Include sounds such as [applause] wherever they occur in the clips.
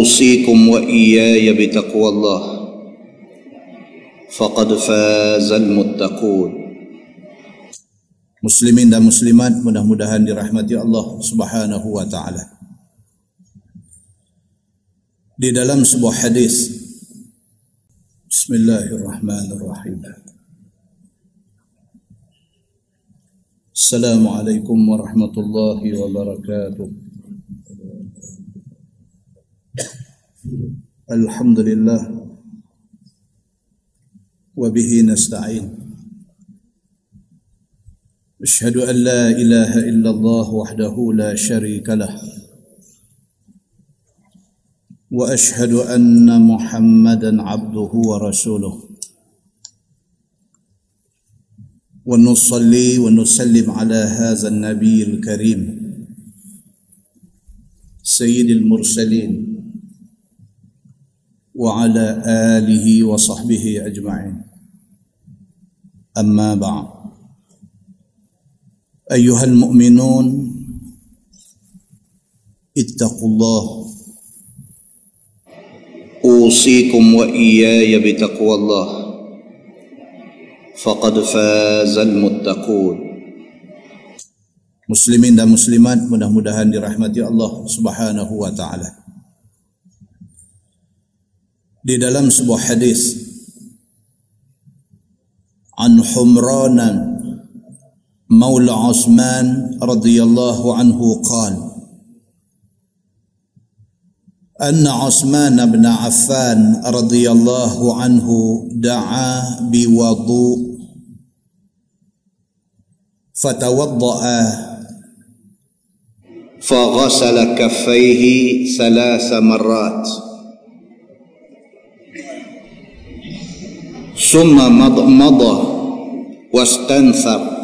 اوصيكم واياي بتقوى الله فقد فاز المتقون Muslimin dan muslimat mudah-mudahan dirahmati Allah Subhanahu wa taala. Di dalam sebuah hadis Bismillahirrahmanirrahim. Assalamualaikum warahmatullahi wabarakatuh. الحمد لله وبه نستعين. أشهد أن لا إله إلا الله وحده لا شريك له. وأشهد أن محمدا عبده ورسوله. ونصلي ونسلم على هذا النبي الكريم. سيد المرسلين. وعلى آله وصحبه أجمعين. أما بعد. أيها المؤمنون اتقوا الله. أوصيكم وإياي بتقوى الله. فقد فاز المتقون. Muslimin dan muslimat mudah-mudahan dirahmati Allah Subhanahu wa taala. Di dalam sebuah hadis an Humran Maula Utsman radhiyallahu anhu qala أن عثمان بن عفان رضي الله عنه دعا بوضوء فتوضأ فغسل كفيه ثلاث مرات ثم مضى واستنثر.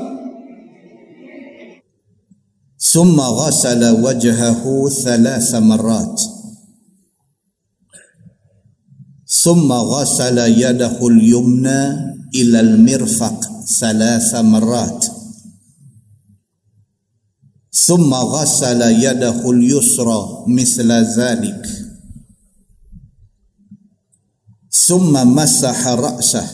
ثم غسل وجهه ثلاث مرات. ثم غسل يده اليمنى إلى المرفق ثلاث مرات. ثم غسل يده اليسرى مثل ذلك. summa masaha ra'sah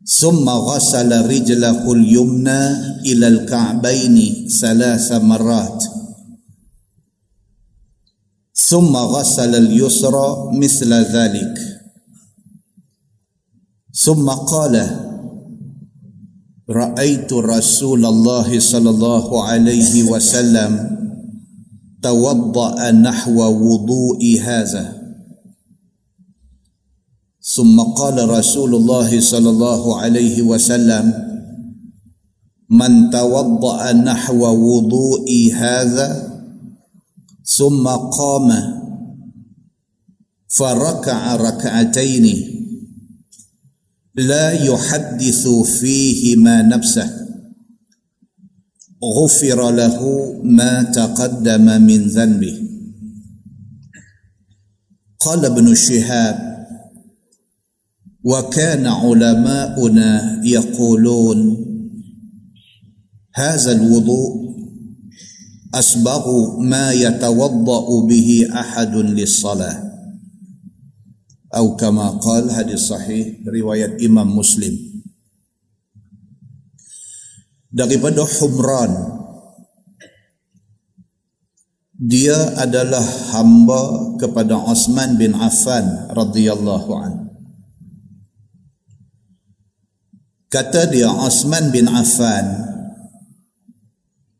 summa ghasala rijlahul yumna ilal ka'baini salasa marat summa ghasala al-yusra misla dhalik summa qala رأيت رسول الله صلى الله عليه وسلم توضأ نحو وضوء هذا ثم قال رسول الله صلى الله عليه وسلم من توضأ نحو وضوء هذا ثم قام فركع ركعتين لا يحدث فيهما نفسه غفر له ما تقدم من ذنبه. قال ابن شهاب وكان علماؤنا يقولون هذا الوضوء أسبغ ما يتوضأ به أحد للصلاة أو كما قال هذه صحيح رواية إمام مسلم daripada Humran dia adalah hamba kepada Osman bin Affan radhiyallahu an. Kata dia Osman bin Affan.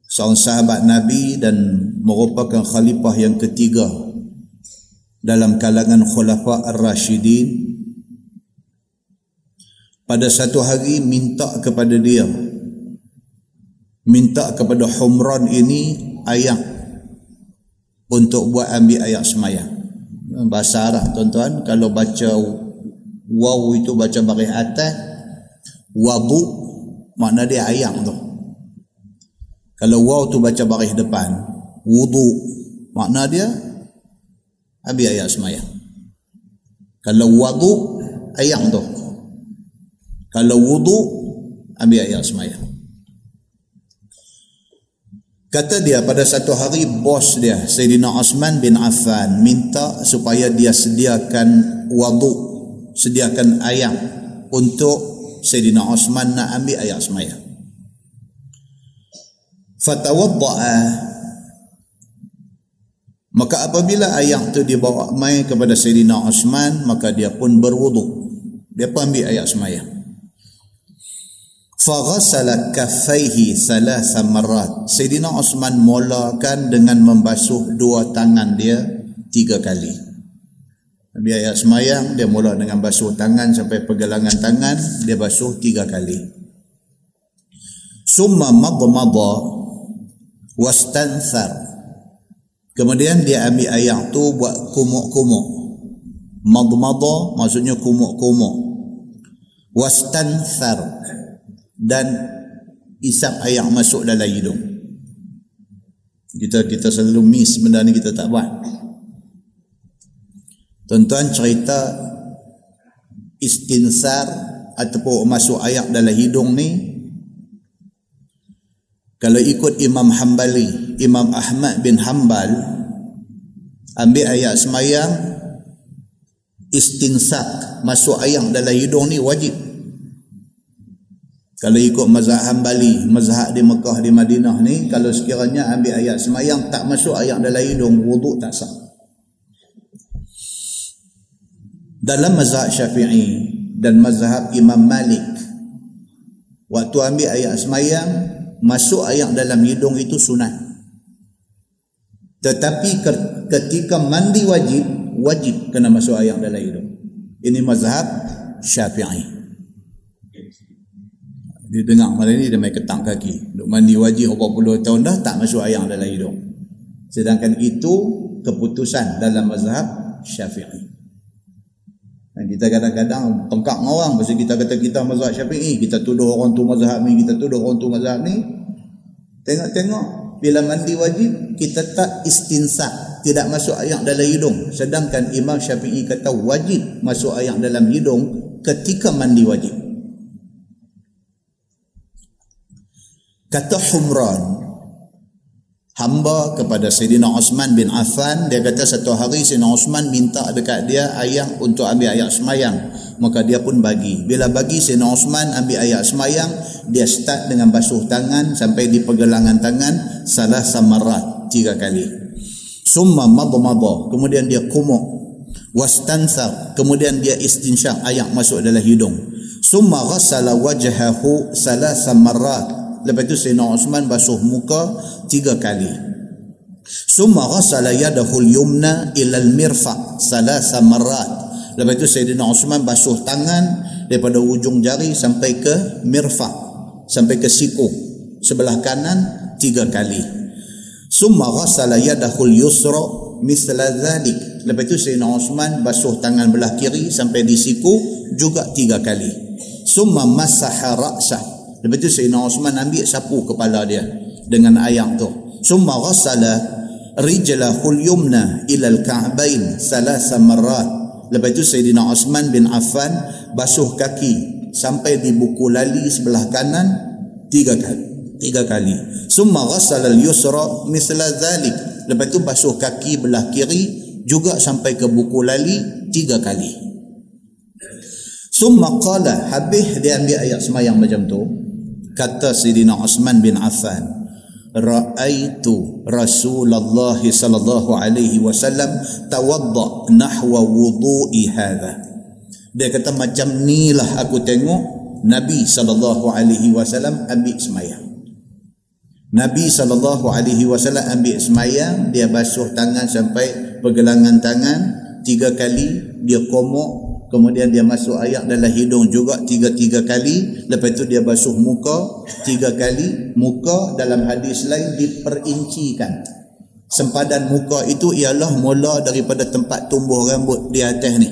Seorang sahabat Nabi dan merupakan khalifah yang ketiga dalam kalangan khulafa ar-rasyidin pada satu hari minta kepada dia minta kepada Humran ini ayat untuk buat ambil ayat semayang. Bahasa Arab tuan-tuan kalau baca waw itu baca baris atas wadu makna dia ayat tu. Kalau waw tu baca baris depan wudu makna dia ambil ayat semayang. Kalau wadu ayat tu. Kalau wudu ambil ayat semayang. Kata dia pada satu hari bos dia Sayyidina Osman bin Affan minta supaya dia sediakan wadu, sediakan ayam untuk Sayyidina Osman nak ambil ayat semaya. Fatawadda'a Maka apabila ayat tu dibawa mai kepada Sayyidina Osman maka dia pun berwudu. Dia pun ambil ayat semaya faghasala kaffaihi thalatha marrat Sayyidina Osman mulakan dengan membasuh dua tangan dia tiga kali Nabi ayat semayang dia mula dengan basuh tangan sampai pergelangan tangan dia basuh tiga kali. Summa madmada wastanthar. Kemudian dia ambil ayat tu buat kumuk-kumuk. Madmada maksudnya kumuk-kumuk. Wastanthar. Dan isap air masuk dalam hidung. Kita kita selalu miss benda ni kita tak buat tuan-tuan cerita istinsar ataupun masuk air dalam hidung ni kalau ikut Imam Hambali Imam Ahmad bin Hambal ambil ayat semayang istinsak masuk air dalam hidung ni wajib kalau ikut mazhab Hambali, mazhab di Mekah di Madinah ni, kalau sekiranya ambil ayat semayang tak masuk ayat dalam hidung, wuduk tak sah. Dalam mazhab Syafi'i dan mazhab Imam Malik, waktu ambil ayat semayang, masuk ayat dalam hidung itu sunat. Tetapi ketika mandi wajib, wajib kena masuk ayat dalam hidung. Ini mazhab Syafi'i. Dia dengar malam ni dia main ketang kaki. Duk mandi wajib 40 tahun dah tak masuk air dalam hidung. Sedangkan itu keputusan dalam mazhab Syafi'i. Kita kadang-kadang pengkak dengan orang pasal kita kata kita mazhab Syafi'i, kita tuduh orang tu mazhab ni, kita tuduh orang tu mazhab ni. Tengok-tengok bila mandi wajib kita tak istinsak, tidak masuk air dalam hidung. Sedangkan Imam Syafi'i kata wajib masuk air dalam hidung ketika mandi wajib. kata Humran hamba kepada Sayyidina Osman bin Affan. Dia kata satu hari Sayyidina Osman minta dekat dia ayam untuk ambil ayat semayang. Maka dia pun bagi. Bila bagi Sayyidina Osman ambil ayat semayang dia start dengan basuh tangan sampai di pergelangan tangan salah samarat tiga kali. Summa madmada kemudian dia kumuk. Wastansa. Kemudian dia istinsyak ayat masuk dalam hidung. Summa ghassala wajhahu salasa marrat Lepas itu Sayyidina Osman basuh muka tiga kali. Summa ghasala yadahu al-yumna ila al-mirfaq salasa marrat. Lepas itu Sayyidina Osman basuh tangan daripada ujung jari sampai ke mirfaq, sampai ke siku sebelah kanan tiga kali. Summa ghasala yadahu al-yusra mithla dhalik. Lepas itu Sayyidina Osman basuh tangan belah kiri sampai di siku juga tiga kali. Summa masaha ra'sah Lepas tu Sayyidina Osman ambil sapu kepala dia dengan ayam tu. Summa ghassala rijlahul yumna ila al-ka'bain salasa marrat. Lepas tu Sayyidina Osman bin Affan basuh kaki sampai di buku lali sebelah kanan tiga kali. Tiga kali. Summa ghassala al-yusra misla dhalik. Lepas tu basuh kaki belah kiri juga sampai ke buku lali tiga kali. Summa habis dia ambil ayat semayang macam tu kata Sayyidina Osman bin Affan ra'aitu Rasulullah sallallahu alaihi wasallam tawadda nahwa wudu'i hadha. Dia kata macam nilah aku tengok Nabi sallallahu alaihi wasallam ambil semayang. Nabi sallallahu alaihi wasallam ambil semayang dia basuh tangan sampai pergelangan tangan. Tiga kali dia komok kemudian dia masuk air dalam hidung juga tiga-tiga kali. Lepas itu dia basuh muka tiga kali. Muka dalam hadis lain diperincikan. Sempadan muka itu ialah mula daripada tempat tumbuh rambut di atas ni.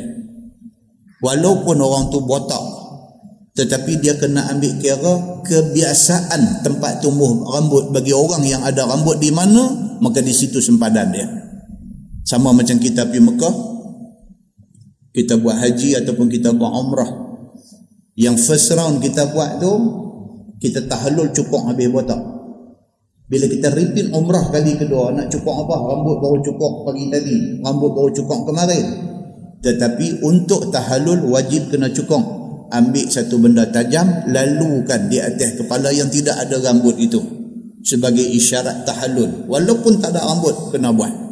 Walaupun orang tu botak tetapi dia kena ambil kira kebiasaan tempat tumbuh rambut bagi orang yang ada rambut di mana maka di situ sempadan dia. Sama macam kita pergi Mekah kita buat haji ataupun kita buat umrah. Yang first round kita buat tu kita tahalul cukup habis botak. Bila kita repeat umrah kali kedua nak cukup apa? Rambut baru cukup pagi tadi. Rambut baru cukup kemarin. Tetapi untuk tahalul wajib kena cukup. Ambil satu benda tajam lalukan di atas kepala yang tidak ada rambut itu. Sebagai isyarat tahalul walaupun tak ada rambut kena buat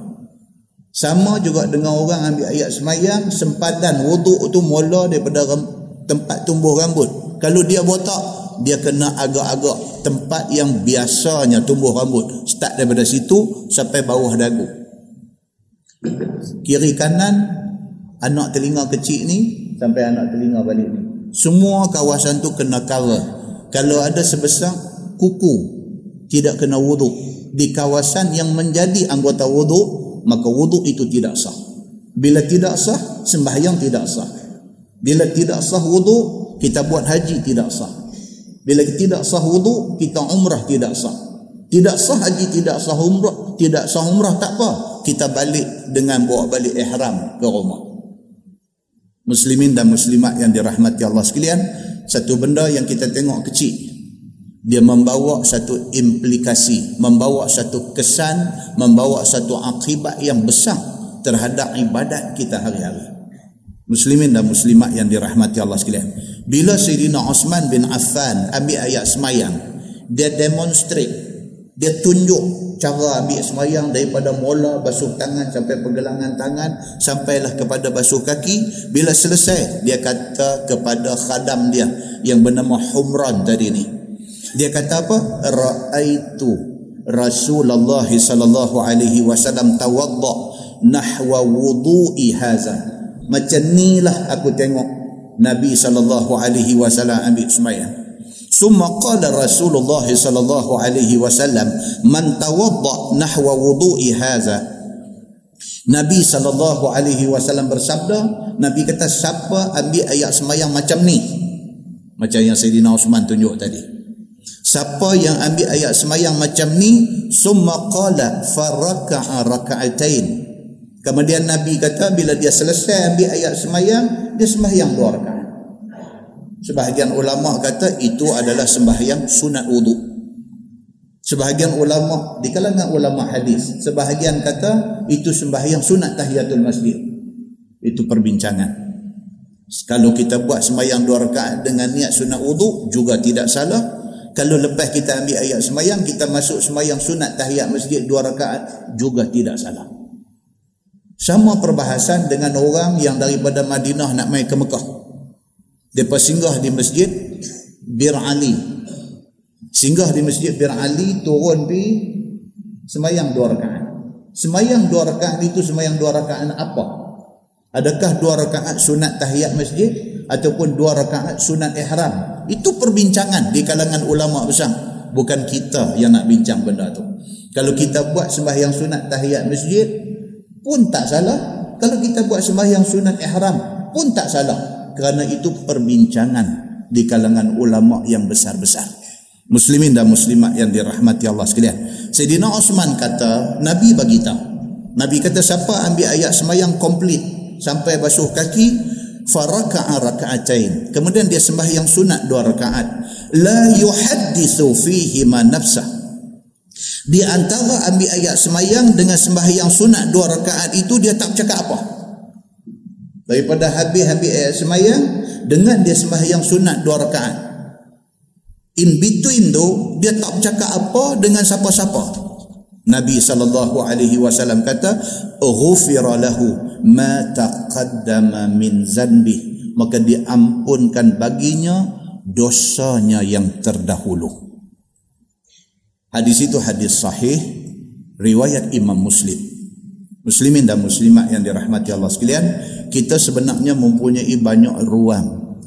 sama juga dengan orang ambil ayat semayang, sempadan wuduk tu mula daripada tempat tumbuh rambut. Kalau dia botak, dia kena agak-agak tempat yang biasanya tumbuh rambut. Start daripada situ sampai bawah dagu. Kiri kanan, anak telinga kecil ni sampai anak telinga balik ni. Semua kawasan tu kena cover. Kalau ada sebesar kuku, tidak kena wuduk. Di kawasan yang menjadi anggota wuduk, maka wuduk itu tidak sah. Bila tidak sah, sembahyang tidak sah. Bila tidak sah wuduk, kita buat haji tidak sah. Bila tidak sah wuduk, kita umrah tidak sah. Tidak sah haji, tidak sah umrah, tidak sah umrah tak apa. Kita balik dengan bawa balik ihram ke rumah. Muslimin dan muslimat yang dirahmati Allah sekalian, satu benda yang kita tengok kecil, dia membawa satu implikasi, membawa satu kesan, membawa satu akibat yang besar terhadap ibadat kita hari-hari. Muslimin dan muslimat yang dirahmati Allah sekalian. Bila Sayyidina Osman bin Affan ambil ayat semayang, dia demonstrate, dia tunjuk cara ambil semayang daripada mula basuh tangan sampai pergelangan tangan sampailah kepada basuh kaki. Bila selesai, dia kata kepada khadam dia yang bernama Humran tadi ni, dia kata apa? Ra'aitu Rasulullah sallallahu alaihi wasallam tawadda nahwa wudu'i haza. Macam nilah aku tengok Nabi sallallahu alaihi wasallam ambil sembahyang. Summa qala Rasulullah sallallahu alaihi wasallam man tawadda nahwa wudu'i haza. Nabi sallallahu alaihi wasallam bersabda, Nabi kata siapa ambil ayat sembahyang macam ni? Macam yang Sayyidina Uthman tunjuk tadi. Siapa yang ambil ayat semayang macam ni summa qala faraka'a raka'atain. Kemudian Nabi kata bila dia selesai ambil ayat semayang dia sembahyang dua rakaat. Sebahagian ulama kata itu adalah sembahyang sunat wudu. Sebahagian ulama di kalangan ulama hadis, sebahagian kata itu sembahyang sunat tahiyatul masjid. Itu perbincangan. Kalau kita buat sembahyang dua rakaat dengan niat sunat wudu juga tidak salah kalau lepas kita ambil ayat semayang kita masuk semayang sunat tahiyat masjid dua rakaat juga tidak salah. Sama perbahasan dengan orang yang daripada Madinah nak mai ke Mekah. Dia singgah di masjid Bir Ali. Singgah di masjid Bir Ali turun pi semayang dua rakaat. Semayang dua rakaat itu semayang dua rakaat apa? Adakah dua rakaat sunat tahiyat masjid ataupun dua rakaat sunat ihram itu perbincangan di kalangan ulama besar. Bukan kita yang nak bincang benda tu. Kalau kita buat sembahyang sunat tahiyat masjid pun tak salah. Kalau kita buat sembahyang sunat ihram pun tak salah. Kerana itu perbincangan di kalangan ulama yang besar-besar. Muslimin dan muslimat yang dirahmati Allah sekalian. Sayyidina Osman kata Nabi bagi tahu. Nabi kata siapa ambil ayat sembahyang komplit sampai basuh kaki faraka'a raka'atain. Kemudian dia sembahyang sunat dua rakaat. La yuhaddithu fihi ma nafsah. Di antara ambil ayat sembahyang dengan sembahyang sunat dua rakaat itu dia tak cakap apa. Daripada habis-habis ayat sembahyang dengan dia sembahyang sunat dua rakaat. In between tu dia tak bercakap apa dengan siapa-siapa. Nabi sallallahu alaihi wasallam kata ghufira lahu ma taqaddama min zanbi. Maka diampunkan baginya dosanya yang terdahulu. Hadis itu hadis sahih riwayat Imam Muslim. Muslimin dan muslimat yang dirahmati Allah sekalian kita sebenarnya mempunyai banyak ruang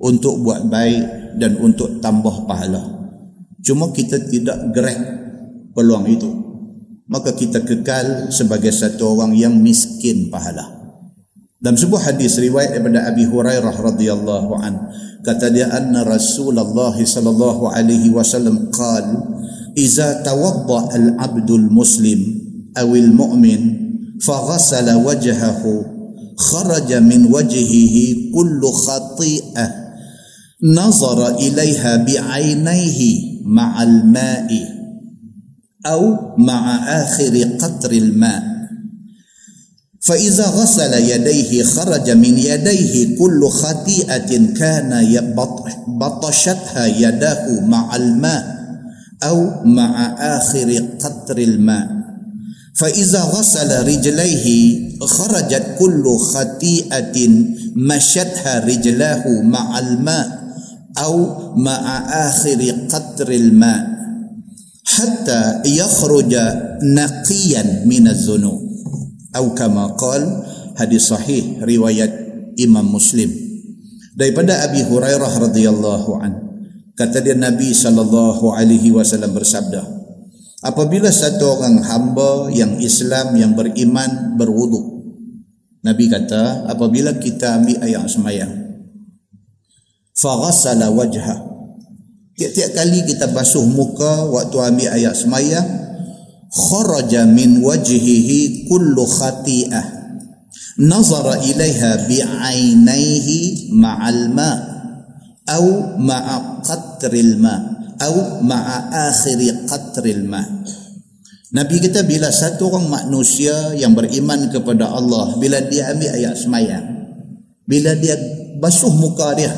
untuk buat baik dan untuk tambah pahala. Cuma kita tidak gerak peluang itu maka kita kekal sebagai satu orang yang miskin pahala. Dalam sebuah hadis riwayat daripada Abi Hurairah radhiyallahu an kata dia anna Rasulullah sallallahu alaihi wasallam qal iza tawadda al-'abdu al-muslim aw al-mu'min faghasala wajhahu kharaja min wajhihi kullu khati'ah nazara ilaiha bi'ainaihi ma'al ma'i أو مع آخر قطر الماء. فإذا غسل يديه خرج من يديه كل خطيئة كان بطشتها يداه مع الماء أو مع آخر قطر الماء. فإذا غسل رجليه خرجت كل خطيئة مشتها رجلاه مع الماء أو مع آخر قطر الماء. Hatta yakhruja naqiyan min az-zunub atau kama qal hadis sahih riwayat Imam Muslim. Daripada Abi Hurairah radhiyallahu an kata dia Nabi sallallahu alaihi wasallam bersabda apabila satu orang hamba yang Islam yang beriman berwudu Nabi kata apabila kita ambil ayat semayang faghasala wajhahu Tiap-tiap kali kita basuh muka waktu ambil ayat semayang, kharaja min wajhihi kullu khati'ah. Nazara ilaiha bi'ainaihi ma'al ma' au ma'a qatril ma' au ma'a akhiri qatril ma' Nabi kita bila satu orang manusia yang beriman kepada Allah bila dia ambil ayat semayang bila dia basuh muka dia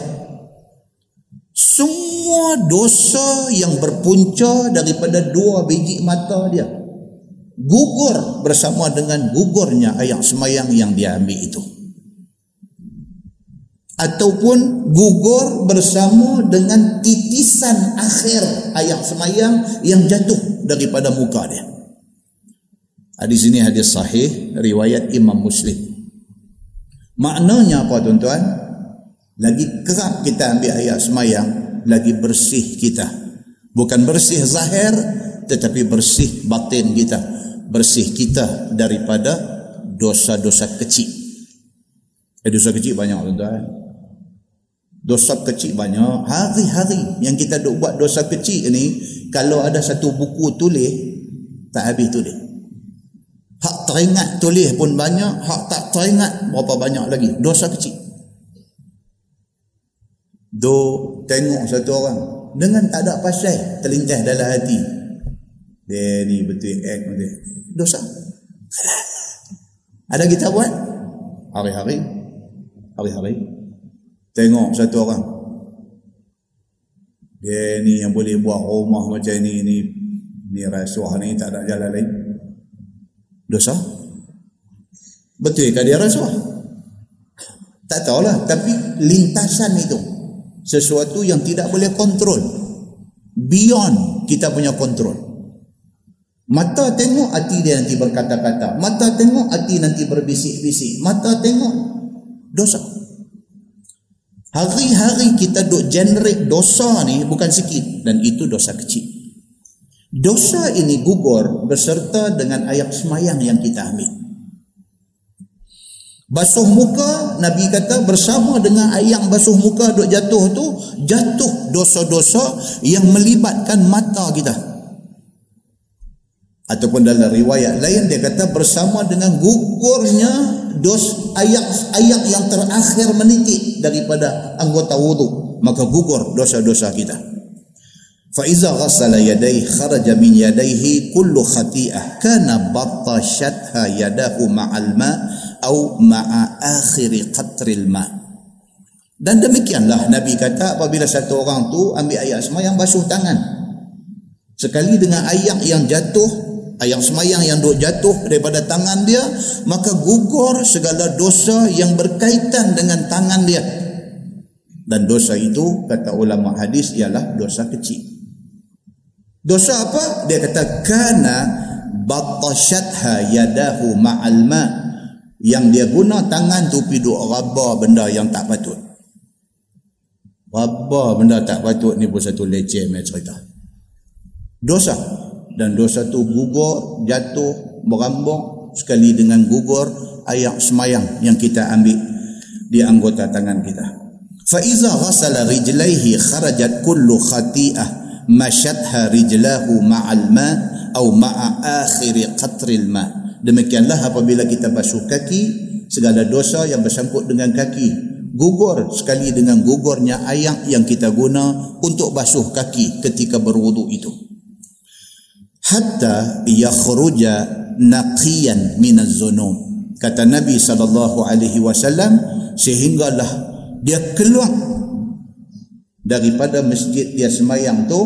semua dosa yang berpunca daripada dua biji mata dia. Gugur bersama dengan gugurnya ayat semayang yang dia ambil itu. Ataupun gugur bersama dengan titisan akhir ayat semayang yang jatuh daripada muka dia. Hadis ini hadis sahih riwayat Imam Muslim. Maknanya apa tuan-tuan? Lagi kerap kita ambil ayat semayang lagi bersih kita. Bukan bersih zahir tetapi bersih batin kita. Bersih kita daripada dosa-dosa kecil. Eh, dosa kecil banyak tuan-tuan. Dosa kecil banyak. Hari-hari yang kita duk buat dosa kecil ini kalau ada satu buku tulis tak habis tulis. Hak teringat tulis pun banyak hak tak teringat berapa banyak lagi? Dosa kecil Do tengok satu orang. Dengan tak ada pasal terlintas dalam hati. Dia ni betul act betul. Dosa. [laughs] Ada kita buat? Hari-hari. Hari-hari. Tengok satu orang. Dia ni yang boleh buat rumah macam ni ni ni rasuah ni tak ada jalan lain. Dosa? Betul ke dia rasuah? Tak tahulah tapi lintasan itu sesuatu yang tidak boleh kontrol. Beyond kita punya kontrol. Mata tengok hati dia nanti berkata-kata. Mata tengok hati nanti berbisik-bisik. Mata tengok dosa. Hari-hari kita duk generate dosa ni bukan sikit. Dan itu dosa kecil. Dosa ini gugur beserta dengan ayat semayang yang kita ambil Basuh muka Nabi kata bersama dengan yang basuh muka duk jatuh tu jatuh dosa-dosa yang melibatkan mata kita. Ataupun dalam riwayat lain dia kata bersama dengan gugurnya dos ayat-ayat yang terakhir menitik daripada anggota wudu maka gugur dosa-dosa kita. Fa iza ghassala yadayhi kharaja min yadayhi kullu khati'ah kana battashatha yadahu ma'al ma' au ma'a akhiri qatril ma Dan demikianlah Nabi kata apabila satu orang tu ambil ayat semayang basuh tangan. Sekali dengan ayat yang jatuh, ayat semayang yang duk jatuh daripada tangan dia, maka gugur segala dosa yang berkaitan dengan tangan dia. Dan dosa itu, kata ulama hadis, ialah dosa kecil. Dosa apa? Dia kata, Kana batashatha yadahu ma'al ma' yang dia guna tangan tu pergi duk raba benda yang tak patut. Apa benda tak patut ni pun satu leceh macam cerita. Dosa. Dan dosa tu gugur, jatuh, berambung sekali dengan gugur ayat semayang yang kita ambil di anggota tangan kita. Faiza ghasala rijlaihi kharajat kullu khati'ah masyadha rijlahu ma'al ma' atau ma'a akhiri qatril ma' Demikianlah apabila kita basuh kaki, segala dosa yang bersangkut dengan kaki gugur sekali dengan gugurnya air yang kita guna untuk basuh kaki ketika berwudu itu. Hatta yakhruja naqiyan min az-zunub kata nabi sallallahu alaihi wasallam sehinggalah dia keluar daripada masjid dia semayang tu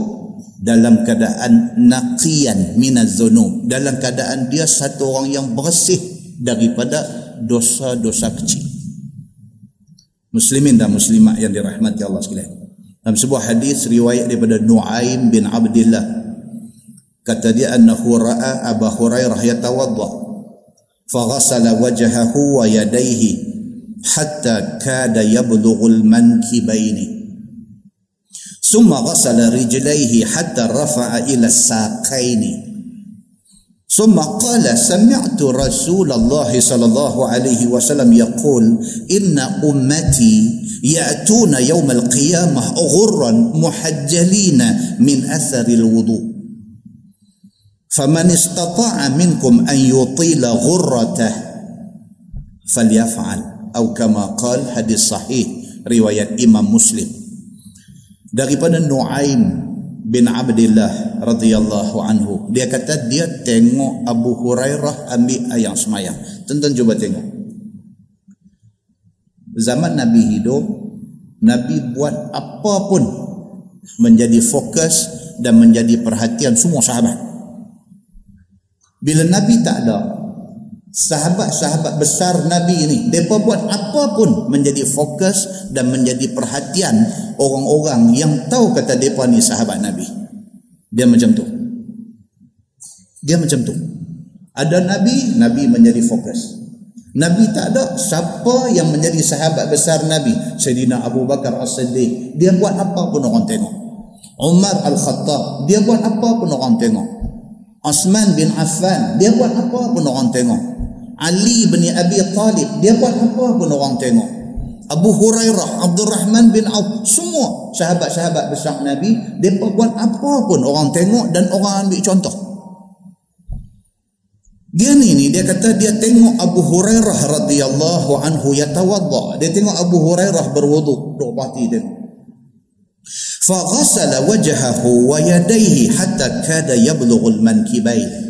dalam keadaan naqiyan min az-zunub dalam keadaan dia satu orang yang bersih daripada dosa-dosa kecil. Muslimin dan muslimat yang dirahmati Allah sekalian. Dalam sebuah hadis riwayat daripada Nuaim bin Abdullah kata dia annahu ra'a Abu Hurairah yatawadda faghasala wajhahu wa yadayhi hatta kada yablughu al-mankibaini ثم غسل رجليه حتى رفع إلى الساقين. ثم قال سمعت رسول الله صلى الله عليه وسلم يقول إن أمتي يأتون يوم القيامة غرا محجلين من أثر الوضوء. فمن استطاع منكم أن يطيل غرته فليفعل أو كما قال حديث صحيح رواية إمام مسلم. Daripada Nuaim bin Abdullah radhiyallahu anhu. Dia kata dia tengok Abu Hurairah ambil ayam semayang. Tonton cuba tengok. Zaman Nabi hidup, Nabi buat apa pun menjadi fokus dan menjadi perhatian semua sahabat. Bila Nabi tak ada, sahabat-sahabat besar Nabi ini, mereka buat apa pun menjadi fokus dan menjadi perhatian orang-orang yang tahu kata mereka ni sahabat Nabi. Dia macam tu. Dia macam tu. Ada Nabi, Nabi menjadi fokus. Nabi tak ada siapa yang menjadi sahabat besar Nabi. Sayyidina Abu Bakar As-Siddiq. Dia buat apa pun orang tengok. Umar Al-Khattab. Dia buat apa pun orang tengok. Osman bin Affan. Dia buat apa pun orang tengok. Ali bin Abi Talib. Dia buat apa pun orang tengok. Abu Hurairah, Abdul Rahman bin Auf, semua sahabat-sahabat besar Nabi, mereka buat apa pun orang tengok dan orang ambil contoh. Dia ni ni dia kata dia tengok Abu Hurairah radhiyallahu anhu yatawadda. Dia tengok Abu Hurairah berwudu, duk parti tengok. Fa ghasala wajhahu wa yadayhi hatta kada yablughu al-mankibayn.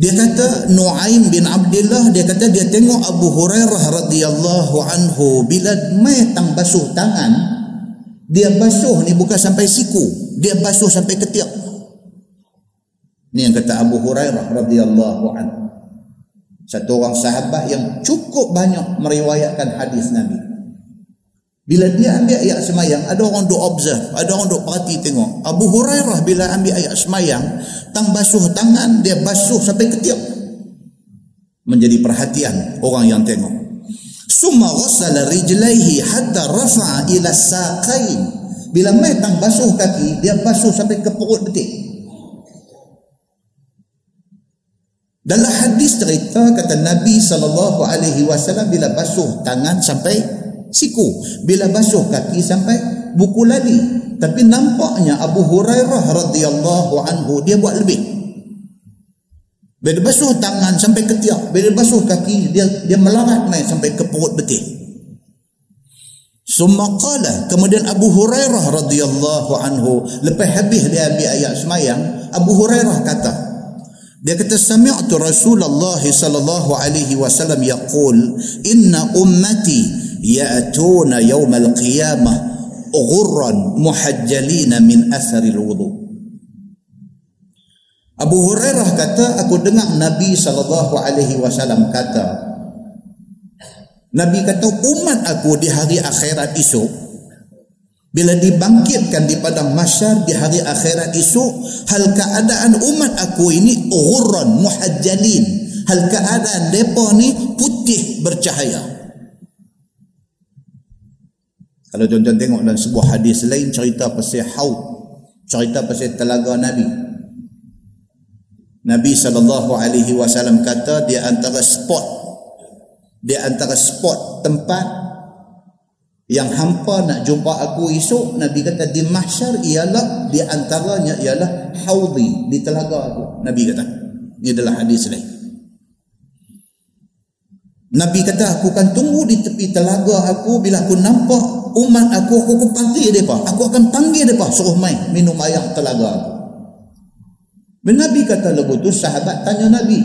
Dia kata Nuaim bin Abdullah dia kata dia tengok Abu Hurairah radhiyallahu anhu bila mai tang basuh tangan dia basuh ni bukan sampai siku dia basuh sampai ketiak. Ni yang kata Abu Hurairah radhiyallahu anhu. Satu orang sahabat yang cukup banyak meriwayatkan hadis Nabi bila dia ambil ayat semayang, ada orang duk observe, ada orang duk perhati tengok. Abu Hurairah bila ambil ayat semayang, tang basuh tangan, dia basuh sampai ketiak. Menjadi perhatian orang yang tengok. Summa ghassala rijlaihi hatta rafa'a ila saqain. Bila mai tang basuh kaki, dia basuh sampai ke perut betik. Dalam hadis cerita kata Nabi wasallam bila basuh tangan sampai siku. Bila basuh kaki sampai buku lali tapi nampaknya Abu Hurairah radhiyallahu anhu dia buat lebih. Bila basuh tangan sampai ketiak bila basuh kaki dia dia melarat naik sampai ke perut betis summa qala kemudian Abu Hurairah radhiyallahu anhu lepas habis dia ambil ayat semayang Abu Hurairah kata dia kata sami'tu Rasulullah sallallahu alaihi wasallam yaqul inna ummati ya'tuna yawmal qiyamah ghurran muhajjalina min atharil wudu Abu Hurairah kata aku dengar Nabi sallallahu alaihi wasallam kata Nabi kata umat aku di hari akhirat esok bila dibangkitkan di padang masyar di hari akhirat esok hal keadaan umat aku ini ghurran muhajjalin. Hal keadaan depa ni putih bercahaya kalau tuan-tuan tengok dalam sebuah hadis lain cerita pasal haud cerita pasal telaga Nabi. Nabi SAW kata di antara spot di antara spot tempat yang hampa nak jumpa aku esok Nabi kata di mahsyar ialah di antaranya ialah haudi di telaga aku. Nabi kata. Ini adalah hadis lain Nabi kata aku akan tunggu di tepi telaga aku bila aku nampak umat aku aku akan panggil mereka aku akan panggil mereka suruh main minum air telaga aku Nabi kata lagu tu sahabat tanya Nabi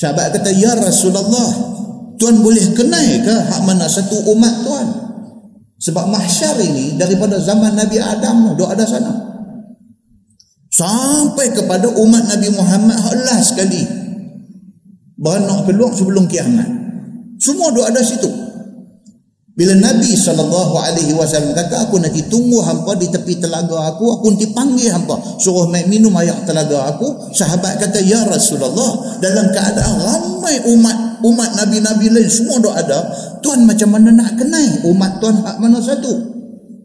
sahabat kata ya Rasulullah Tuan boleh kenal ke hak mana satu umat tuan? Sebab mahsyar ini daripada zaman Nabi Adam dah ada sana. Sampai kepada umat Nabi Muhammad hak last sekali. Beranak keluar sebelum kiamat. Semua dah ada situ. Bila Nabi SAW kata aku nanti tunggu hampa di tepi telaga aku, aku nanti panggil hampa. Suruh main minum air telaga aku. Sahabat kata, Ya Rasulullah, dalam keadaan ramai umat umat Nabi-Nabi lain semua dah ada. Tuan macam mana nak kenal umat Tuan hak mana satu?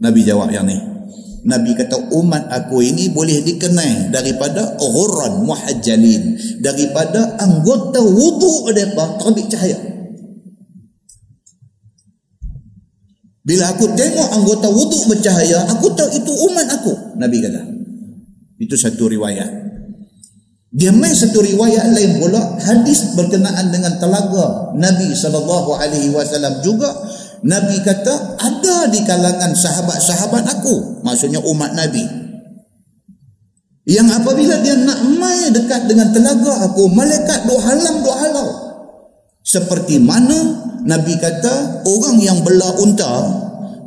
Nabi jawab yang ni. Nabi kata umat aku ini boleh dikenal daripada ghurran muhajjalin. Daripada anggota wudu mereka terbit cahaya. Bila aku tengok anggota wuduk bercahaya, aku tahu itu umat aku. Nabi kata. Itu satu riwayat. Dia main satu riwayat lain pula hadis berkenaan dengan telaga Nabi SAW juga Nabi kata ada di kalangan sahabat-sahabat aku. Maksudnya umat Nabi. Yang apabila dia nak main dekat dengan telaga aku malaikat duk halang duk halau. Seperti mana Nabi kata orang yang bela unta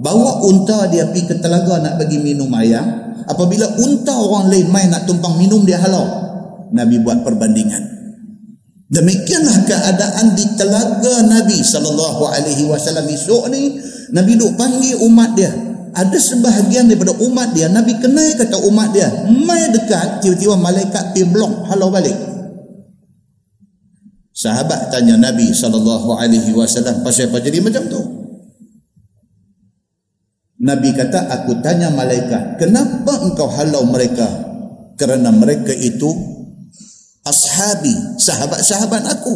bawa unta dia pergi ke telaga nak bagi minum air. Apabila unta orang lain main nak tumpang minum dia halau. Nabi buat perbandingan demikianlah keadaan di telaga Nabi sallallahu alaihi wasallam esok ni Nabi duk panggil umat dia ada sebahagian daripada umat dia Nabi kenal kata umat dia mai dekat tiba-tiba malaikat pergi blok halau balik Sahabat tanya Nabi sallallahu alaihi wasallam pasal apa jadi macam tu? Nabi kata aku tanya malaikat, kenapa engkau halau mereka? Kerana mereka itu ashabi, sahabat-sahabat aku.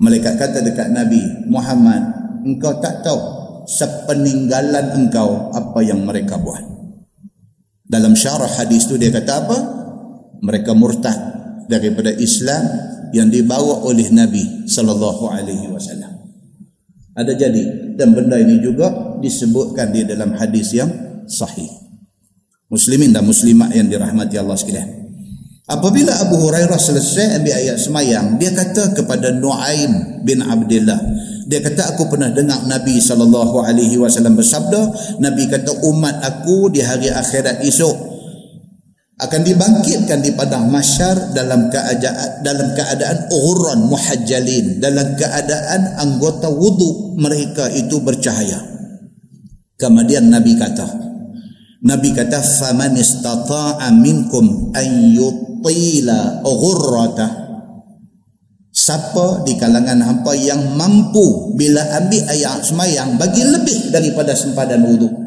Malaikat kata dekat Nabi Muhammad, engkau tak tahu sepeninggalan engkau apa yang mereka buat. Dalam syarah hadis tu dia kata apa? Mereka murtad daripada Islam yang dibawa oleh Nabi sallallahu alaihi wasallam. Ada jadi dan benda ini juga disebutkan di dalam hadis yang sahih. Muslimin dan muslimat yang dirahmati Allah sekalian. Apabila Abu Hurairah selesai ambil ayat semayang, dia kata kepada Nuaim bin Abdullah, dia kata aku pernah dengar Nabi wasallam bersabda, Nabi kata umat aku di hari akhirat esok akan dibangkitkan di padang masyar dalam keadaan dalam keadaan urran muhajjalin dalam keadaan anggota wudu mereka itu bercahaya kemudian nabi kata nabi kata faman istata'a minkum an yutila ghurrata siapa di kalangan hampa yang mampu bila ambil ayat semayang bagi lebih daripada sempadan wudu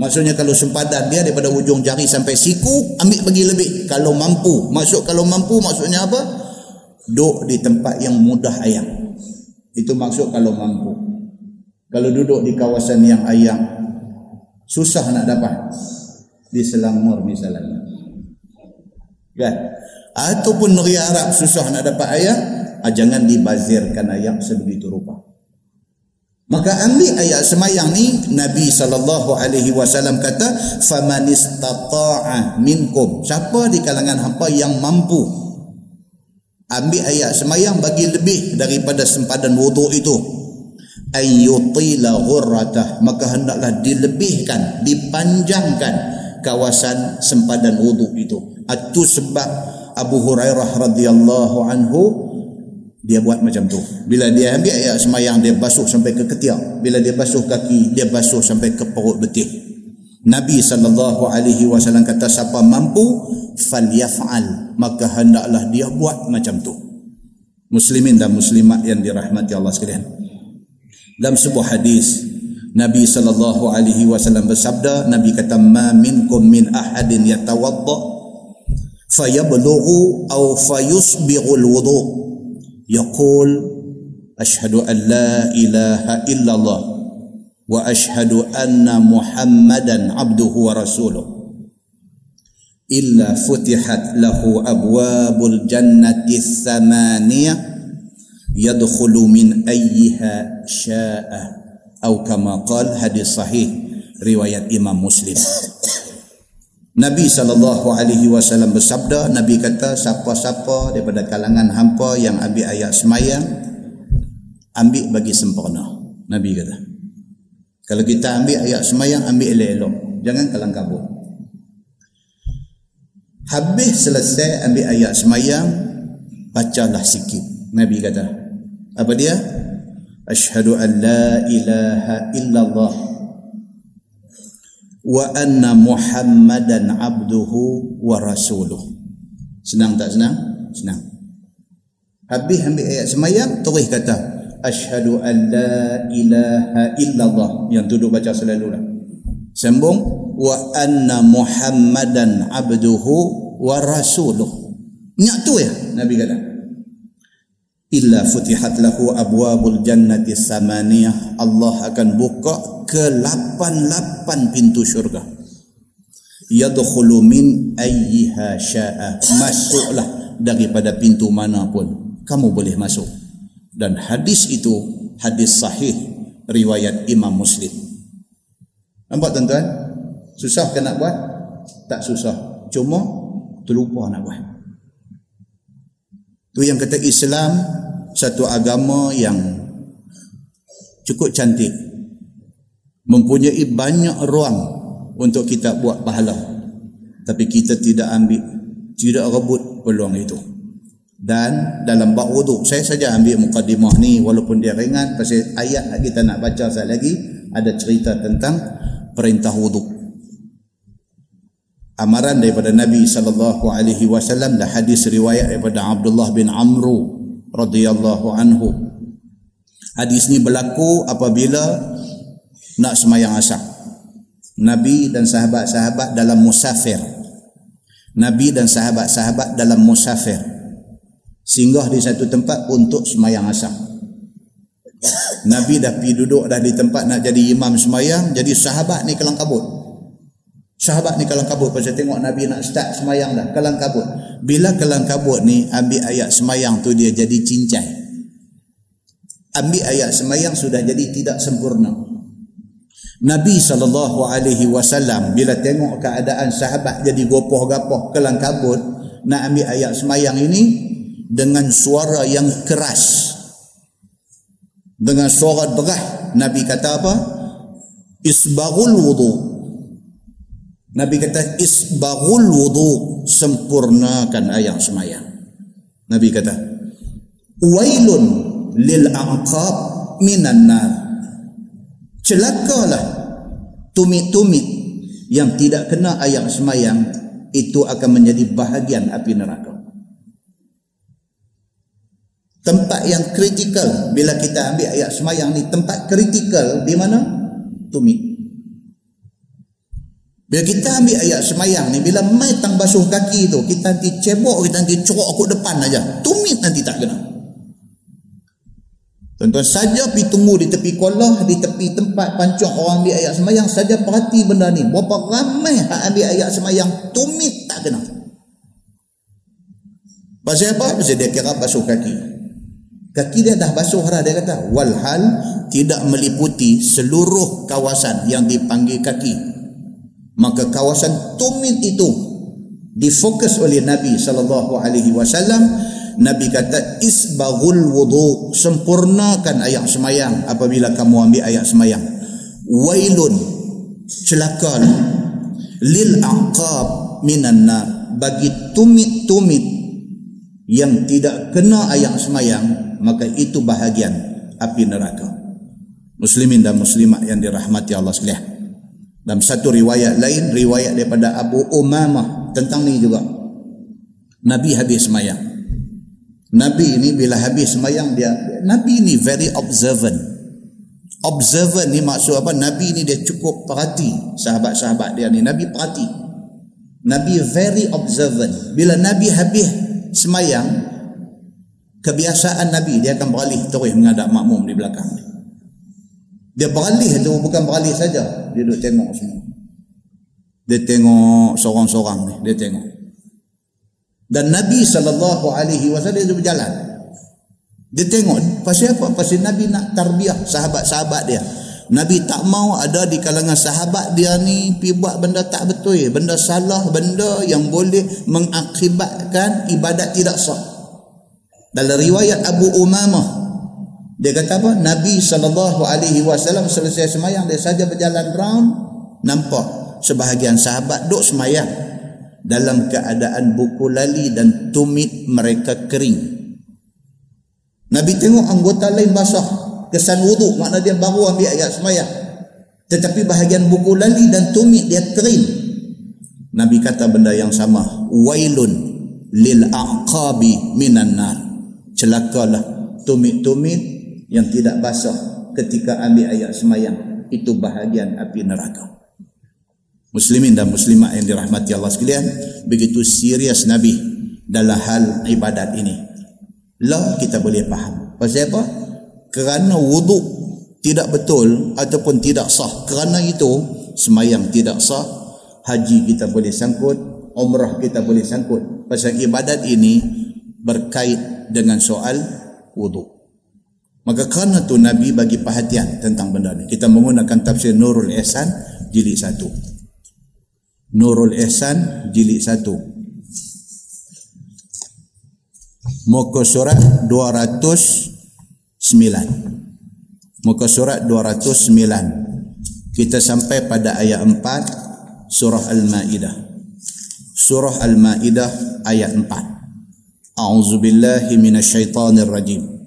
Maksudnya kalau sempadan dia daripada ujung jari sampai siku, ambil bagi lebih. Kalau mampu. Maksud kalau mampu maksudnya apa? Duduk di tempat yang mudah ayam. Itu maksud kalau mampu. Kalau duduk di kawasan yang ayam, susah nak dapat. Di Selangor misalnya. Kan? Ataupun negeri Arab susah nak dapat ayam, ah, jangan dibazirkan ayam sebegitu rupa. Maka ambil ayat semayang ni Nabi sallallahu alaihi wasallam kata faman istata'a minkum. Siapa di kalangan hamba yang mampu? Ambil ayat semayang bagi lebih daripada sempadan wuduk itu. Ayyutila ghurratah. Maka hendaklah dilebihkan dipanjangkan kawasan sempadan wuduk itu itu sebab Abu Hurairah radhiyallahu anhu dia buat macam tu. Bila dia ambil ayat semayang dia basuh sampai ke ketiak. Bila dia basuh kaki dia basuh sampai ke perut betih Nabi sallallahu alaihi wasallam kata siapa mampu falyaf'al. Maka hendaklah dia buat macam tu. Muslimin dan muslimat yang dirahmati Allah sekalian. Dalam sebuah hadis Nabi sallallahu alaihi wasallam bersabda Nabi kata ma minkum min ahadin yatawadda fayablughu aw fayusbighu alwudu yaqul ashhadu an la ilaha illallah wa ashhadu anna muhammadan abduhu wa rasuluh illa futihat lahu abwabul jannati thamaniyah yadkhulu min ayyiha sya'a atau kama qal hadis sahih riwayat Imam Muslim Nabi sallallahu alaihi wasallam bersabda Nabi kata siapa-siapa daripada kalangan hampa yang ambil ayat semayang ambil bagi sempurna. Nabi kata. Kalau kita ambil ayat semayang ambil elok-elok. Jangan kalang kabut. Habis selesai ambil ayat semayang bacalah sikit. Nabi kata apa dia? Asyhadu an la ilaha illallah wa anna muhammadan abduhu wa rasuluh. Senang tak senang? Senang. Habis ambil ayat semayang terus kata asyhadu an la ilaha illallah. Yang duduk baca selalu lah. Sambung wa anna muhammadan abduhu wa rasuluh. Nyak tu ya nabi kata illa futihat lahu abwabul jannati samaniyah. Allah akan buka ke lapan-lapan pintu syurga. Yadkhulu min ayyiha syaa. Masuklah daripada pintu mana pun kamu boleh masuk. Dan hadis itu hadis sahih riwayat Imam Muslim. Nampak tuan-tuan? Susah ke nak buat? Tak susah. Cuma terlupa nak buat Tu yang kata Islam satu agama yang cukup cantik. Mempunyai banyak ruang untuk kita buat pahala. Tapi kita tidak ambil, tidak rebut peluang itu. Dan dalam bab wuduk, saya saja ambil mukadimah ni walaupun dia ringan pasal ayat kita nak baca sekali lagi ada cerita tentang perintah wuduk amaran daripada Nabi sallallahu alaihi wasallam dan hadis riwayat daripada Abdullah bin Amru radhiyallahu anhu. Hadis ini berlaku apabila nak semayang asar. Nabi dan sahabat-sahabat dalam musafir. Nabi dan sahabat-sahabat dalam musafir. Singgah di satu tempat untuk semayang asar. Nabi dah pergi duduk dah di tempat nak jadi imam semayang. Jadi sahabat ni kelang kabut. Sahabat ni kalang kabut pasal tengok Nabi nak start semayang dah. Kalang kabut. Bila kalang kabut ni ambil ayat semayang tu dia jadi cincai. Ambil ayat semayang sudah jadi tidak sempurna. Nabi SAW bila tengok keadaan sahabat jadi gopoh-gapoh kelang kabut nak ambil ayat semayang ini dengan suara yang keras. Dengan suara berah. Nabi kata apa? Isbagul wudu' Nabi kata isbaghul wudu sempurnakan ayat semayang. Nabi kata wailun lil aqab minan nar. Celakalah tumit-tumit yang tidak kena ayat semayang itu akan menjadi bahagian api neraka. Tempat yang kritikal bila kita ambil ayat semayang ni tempat kritikal di mana? Tumit. Bila kita ambil ayat semayang ni, bila mai tang basuh kaki tu, kita nanti cebok, kita nanti curok aku depan aja. Tumit nanti tak kena. Tuan-tuan saja pergi tunggu di tepi kolah, di tepi tempat pancung orang ambil ayat semayang, saja perhati benda ni. Berapa ramai hak ambil ayat semayang, tumit tak kena. Pasal apa? Pasal dia kira basuh kaki. Kaki dia dah basuh dah, dia kata. Walhal tidak meliputi seluruh kawasan yang dipanggil kaki maka kawasan tumit itu difokus oleh Nabi sallallahu alaihi wasallam. Nabi kata isbaghul wudu sempurnakan ayat semayang apabila kamu ambil ayat semayang. Wailun celaka lil aqab minan nar. Bagi tumit-tumit yang tidak kena ayat semayang maka itu bahagian api neraka. Muslimin dan muslimat yang dirahmati Allah sekalian dalam satu riwayat lain riwayat daripada Abu Umamah tentang ni juga. Nabi habis semayang. Nabi ini bila habis semayang dia Nabi ini very observant. Observant ni maksud apa? Nabi ni dia cukup perhati. Sahabat-sahabat dia ni Nabi perhati. Nabi very observant. Bila Nabi habis semayang kebiasaan Nabi dia akan beralih terus menghadap makmum di belakang dia beralih tu bukan beralih saja. Dia duduk tengok semua. Dia tengok seorang-seorang ni dia tengok. Dan Nabi SAW dia berjalan. Dia tengok pasal apa? Pasal Nabi nak tarbiyah sahabat-sahabat dia. Nabi tak mau ada di kalangan sahabat dia ni pi buat benda tak betul, benda salah, benda yang boleh mengakibatkan ibadat tidak sah. Dalam riwayat Abu Umamah dia kata apa? Nabi saw selesai semayang dia saja berjalan round nampak sebahagian sahabat duk semayang dalam keadaan buku lali dan tumit mereka kering. Nabi tengok anggota lain basah kesan wuduk makna dia baru ambil ayat semayang tetapi bahagian buku lali dan tumit dia kering Nabi kata benda yang sama wailun lil aqabi minan nar celakalah tumit-tumit yang tidak basah ketika ambil ayat semayang itu bahagian api neraka. Muslimin dan muslimat yang dirahmati Allah sekalian begitu serius Nabi dalam hal ibadat ini lah kita boleh faham. Pasal apa? Kerana wuduk tidak betul ataupun tidak sah. Kerana itu semayang tidak sah haji kita boleh sangkut umrah kita boleh sangkut. Pasal ibadat ini berkait dengan soal wuduk maka kerana tu Nabi bagi perhatian tentang benda ni. Kita menggunakan tafsir Nurul Ihsan jilid satu. Nurul Ihsan jilid satu. Muka surat 200 9 muka surat 209 kita sampai pada ayat 4 surah al-maidah. Surah al-maidah ayat 4 a'udzu billahi minasyaitonir rajim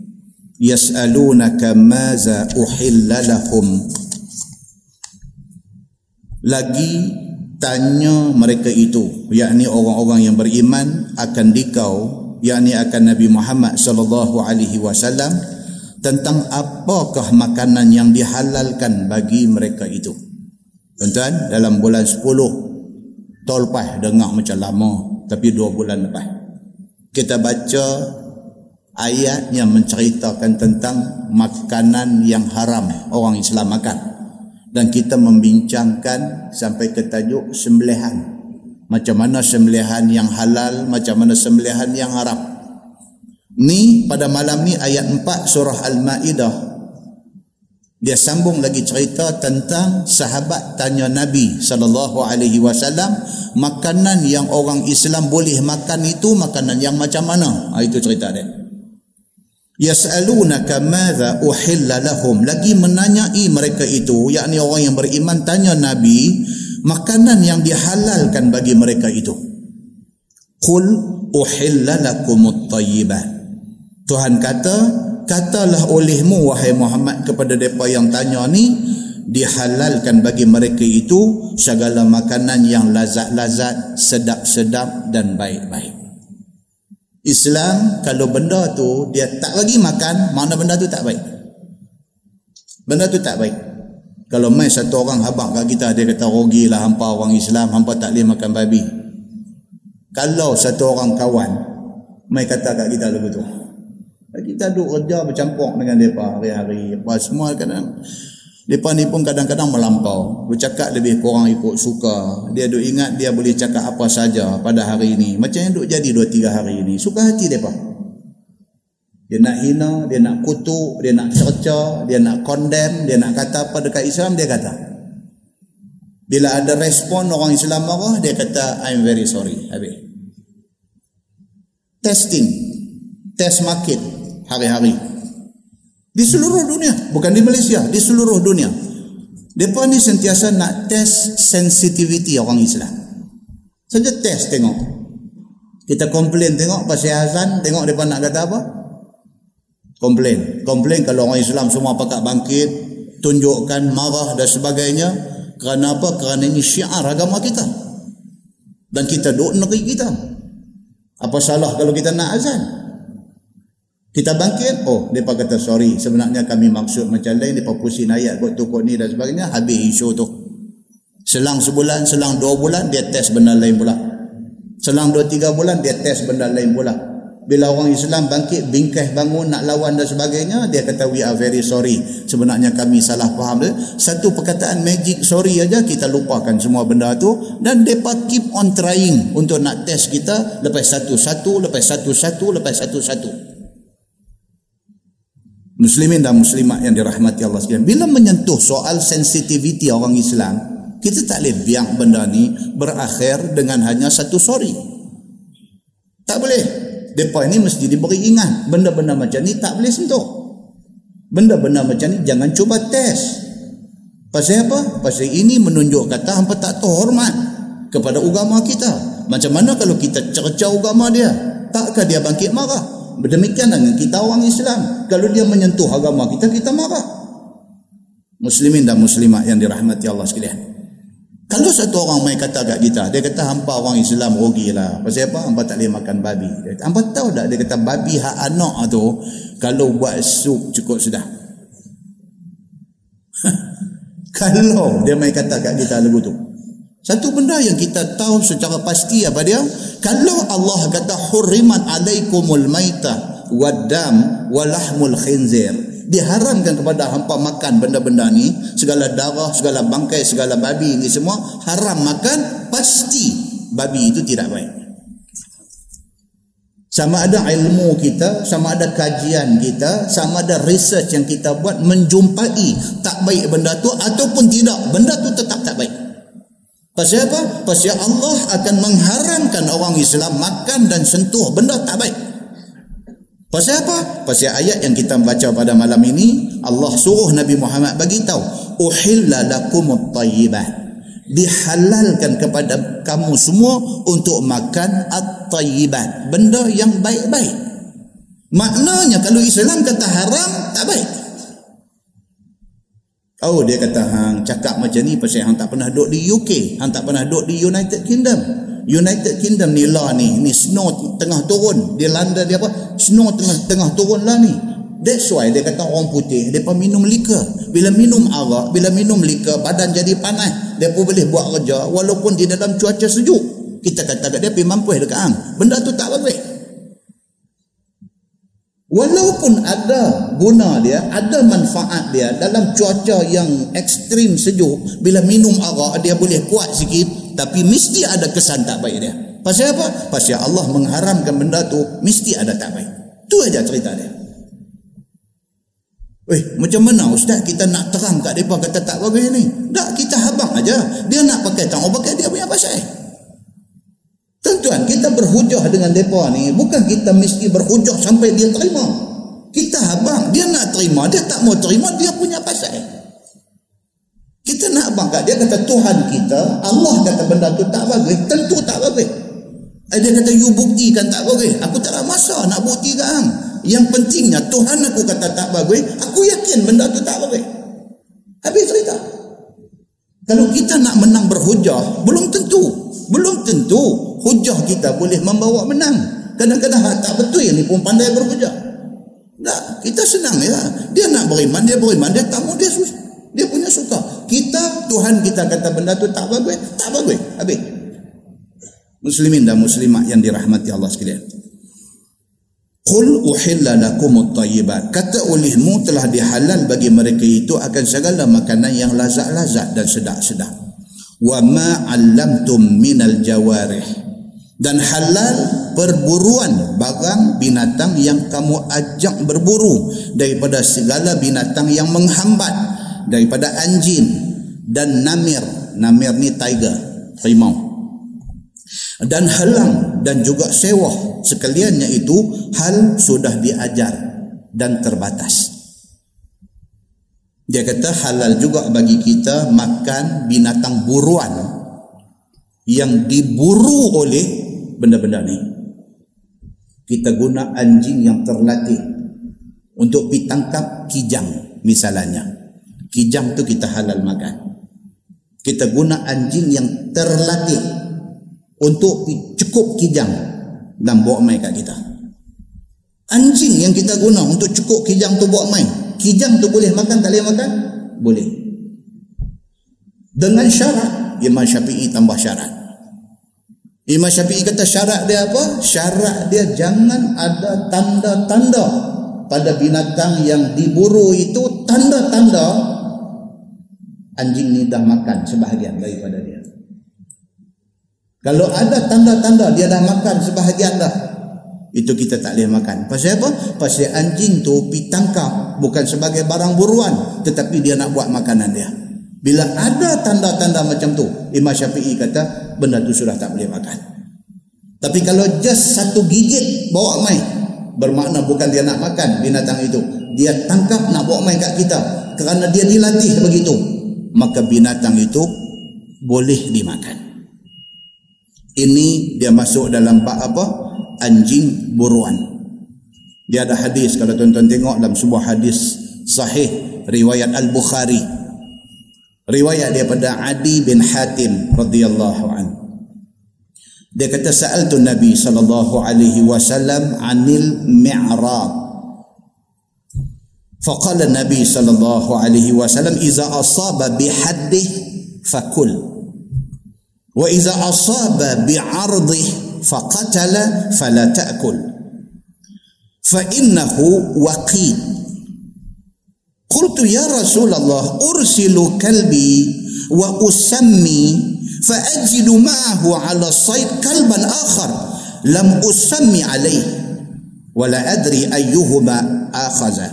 yas'alunaka maza uhilla lahum lagi tanya mereka itu yakni orang-orang yang beriman akan dikau yakni akan Nabi Muhammad sallallahu alaihi wasallam tentang apakah makanan yang dihalalkan bagi mereka itu. Tuan-tuan, dalam bulan 10 tahun lepas dengar macam lama tapi dua bulan lepas. Kita baca ayat yang menceritakan tentang makanan yang haram orang Islam makan. Dan kita membincangkan sampai ke tajuk sembelihan. Macam mana sembelihan yang halal, macam mana sembelihan yang haram. Ni pada malam ni ayat 4 surah Al-Maidah. Dia sambung lagi cerita tentang sahabat tanya Nabi sallallahu alaihi wasallam makanan yang orang Islam boleh makan itu makanan yang macam mana? Ha, itu cerita dia. Yas'alunaka madza uhilla lahum lagi menanyai mereka itu yakni orang yang beriman tanya Nabi makanan yang dihalalkan bagi mereka itu. Qul uhilla lakumut thayyibat Tuhan kata, katalah olehmu wahai Muhammad kepada mereka yang tanya ni, dihalalkan bagi mereka itu segala makanan yang lazat-lazat, sedap-sedap dan baik-baik. Islam kalau benda tu dia tak lagi makan, mana benda tu tak baik. Benda tu tak baik. Kalau mai satu orang habaq kat kita dia kata rugilah hampa orang Islam, hampa tak boleh makan babi. Kalau satu orang kawan mai kata kat kita begitu. Kita duduk kerja bercampur dengan mereka hari-hari. Apa semua kadang mereka ni pun kadang-kadang melampau. Bercakap lebih kurang ikut suka. Dia duduk ingat dia boleh cakap apa saja pada hari ini. Macam yang duduk jadi dua tiga hari ini. Suka hati mereka. Dia nak hina, dia nak kutuk, dia nak cerca, dia nak condemn, dia nak kata apa dekat Islam, dia kata. Bila ada respon orang Islam marah, dia kata, I'm very sorry. Habis. Testing test market hari-hari di seluruh dunia. Bukan di Malaysia di seluruh dunia. Mereka ni sentiasa nak test sensitivity orang Islam. Saja test tengok. Kita komplain tengok pasal Hasan tengok mereka nak kata apa? Komplain. Komplain kalau orang Islam semua pakat bangkit tunjukkan marah dan sebagainya. Kerana apa? Kerana ini syiar agama kita. Dan kita duduk negeri kita. Apa salah kalau kita nak azan kita bangkit, oh, mereka kata sorry. Sebenarnya kami maksud macam lain. Mereka pusing ayat buat tukuk ni dan sebagainya. Habis isu tu. Selang sebulan, selang dua bulan, dia test benda lain pula. Selang dua tiga bulan, dia test benda lain pula. Bila orang Islam bangkit, bingkai bangun, nak lawan dan sebagainya, dia kata we are very sorry. Sebenarnya kami salah faham. Satu perkataan magic sorry aja kita lupakan semua benda tu. Dan mereka keep on trying untuk nak test kita lepas satu-satu, lepas satu-satu, lepas satu-satu muslimin dan muslimat yang dirahmati Allah sekalian. Bila menyentuh soal sensitiviti orang Islam kita tak boleh biar benda ni berakhir dengan hanya satu sorry. Tak boleh. Mereka ini mesti diberi ingat. Benda-benda macam ni tak boleh sentuh. Benda-benda macam ni jangan cuba test. Pasal apa? pasal ini menunjuk kata hampa tak tahu hormat kepada agama kita. Macam mana kalau kita cerca agama dia? Takkah dia bangkit marah Demikian dengan kita orang Islam. Kalau dia menyentuh agama kita, kita marah. Muslimin dan muslimat yang dirahmati Allah sekalian. Kalau satu orang main kata kat kita, dia kata hampa orang Islam rugilah. Pasal apa? Hampa tak boleh makan babi. Hampa tahu tak dia kata babi hak anak tu kalau buat sup cukup sudah. [laughs] kalau dia main kata kat kita lagu tu. Satu benda yang kita tahu secara pasti apa dia? Kalau Allah kata hurrimat alaikumul maita wadam walahmul khinzir. Diharamkan kepada hampa makan benda-benda ni, segala darah, segala bangkai, segala babi ni semua haram makan, pasti babi itu tidak baik. Sama ada ilmu kita, sama ada kajian kita, sama ada research yang kita buat menjumpai tak baik benda tu ataupun tidak, benda tu tetap tak baik. Pasal apa? Pasal Allah akan mengharamkan orang Islam makan dan sentuh benda tak baik. Pasal apa? Pasal ayat yang kita baca pada malam ini, Allah suruh Nabi Muhammad bagi tahu, "Uhilla lakumut thayyibat." Dihalalkan kepada kamu semua untuk makan at-tayyibat, benda yang baik-baik. Maknanya kalau Islam kata haram, tak baik. Oh dia kata hang cakap macam ni pasal hang tak pernah duduk di UK, hang tak pernah duduk di United Kingdom. United Kingdom ni lah ni, ni snow tengah turun. Di London dia apa? Snow tengah tengah turun lah ni. That's why dia kata orang putih, dia pun minum liquor. Bila minum arak, bila minum liquor, badan jadi panas. Dia pun boleh buat kerja walaupun di dalam cuaca sejuk. Kita kata dia pergi mampu dekat hang. Benda tu tak bagus. Walaupun ada guna dia, ada manfaat dia dalam cuaca yang ekstrim sejuk, bila minum arak dia boleh kuat sikit, tapi mesti ada kesan tak baik dia. Pasal apa? Pasal Allah mengharamkan benda tu, mesti ada tak baik. Itu aja cerita dia. Eh, macam mana ustaz kita nak terang kat depa kata tak bagus ni? Tak, kita habang aja. Dia nak pakai tang, oh pakai dia punya pasal. Tuan-tuan, kita berhujah dengan mereka ni, bukan kita mesti berhujah sampai dia terima. Kita abang, dia nak terima, dia tak mau terima, dia punya pasal. Kita nak abang kat dia kata Tuhan kita, Allah kata benda tu tak bagus, tentu tak bagus. Eh, dia kata you buktikan tak bagus. Aku tak ada masa nak buktikan. Yang pentingnya Tuhan aku kata tak bagus, aku yakin benda tu tak bagus. Habis cerita. Kalau kita nak menang berhujah, belum tentu. Belum tentu hujah kita boleh membawa menang. Kadang-kadang tak betul ni pun pandai berhujah. Tak, kita senang ya. Dia nak beriman, dia beriman, dia tak mau dia susah. Dia punya suka. Kita, Tuhan kita kata benda tu tak bagus, tak bagus. Habis. Muslimin dan muslimat yang dirahmati Allah sekalian. Qul uhilla lakum at-tayyibat. Kata olehmu telah dihalal bagi mereka itu akan segala makanan yang lazat-lazat dan sedap-sedap. Wa ma 'allamtum minal jawarih dan halal perburuan barang binatang yang kamu ajak berburu daripada segala binatang yang menghambat daripada anjing dan namir. Namir ni tiger harimau. Dan halang dan juga sewah sekaliannya itu hal sudah diajar dan terbatas. Dia kata halal juga bagi kita makan binatang buruan yang diburu oleh benda-benda ni. Kita guna anjing yang terlatih untuk ditangkap kijang misalnya. Kijang tu kita halal makan. Kita guna anjing yang terlatih untuk cukup kijang dan bawa mai kat kita. Anjing yang kita guna untuk cukup kijang tu bawa mai kijang tu boleh makan tak boleh makan? Boleh. Dengan syarat Imam Syafi'i tambah syarat Imam Syafi'i kata syarat dia apa syarat dia jangan ada tanda-tanda pada binatang yang diburu itu tanda-tanda anjing ni dah makan sebahagian daripada dia. Kalau ada tanda-tanda dia dah makan sebahagian dah, itu kita tak boleh makan. Pasal apa? Pasal anjing tu pitangkap bukan sebagai barang buruan, tetapi dia nak buat makanan dia. Bila ada tanda-tanda macam tu, Imam Syafi'i kata benda tu sudah tak boleh makan. Tapi kalau just satu gigit bawa mai, bermakna bukan dia nak makan binatang itu. Dia tangkap nak bawa mai kat kita kerana dia dilatih begitu maka binatang itu boleh dimakan. Ini dia masuk dalam bab apa? Anjing buruan. Dia ada hadis kalau tuan-tuan tengok dalam sebuah hadis sahih riwayat Al-Bukhari. Riwayat daripada Adi bin Hatim radhiyallahu an. Dia kata sa'altu Nabi sallallahu alaihi wasallam 'anil mi'raj فقال النبي صلى الله عليه وسلم إذا أصاب بحده فكل وإذا أصاب بعرضه فقتل فلا تأكل فإنه وقيد قلت يا رسول الله أرسل كلبي وأسمي فأجد معه على الصيد كلبا آخر لم أسمي عليه ولا أدري أيهما آخذه.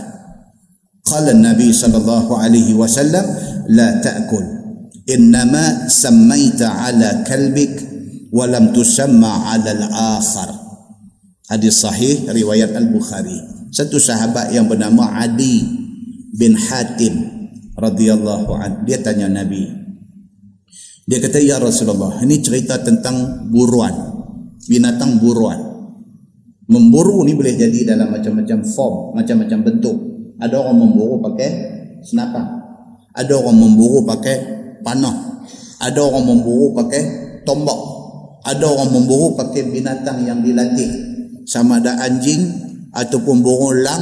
قال النبي صلى الله عليه وسلم لا تأكل إنما سميت على كلبك ولم تسمى على الآخر. hadis sahih riwayat Al-Bukhari satu sahabat yang bernama Adi. Bin Hatim radhiyallahu an dia tanya Nabi dia kata ya Rasulullah ini cerita tentang buruan binatang buruan memburu ni boleh jadi dalam macam-macam form macam-macam bentuk ada orang memburu pakai senapan. Ada orang memburu pakai panah. Ada orang memburu pakai tombak. Ada orang memburu pakai binatang yang dilatih. Sama ada anjing ataupun burung lang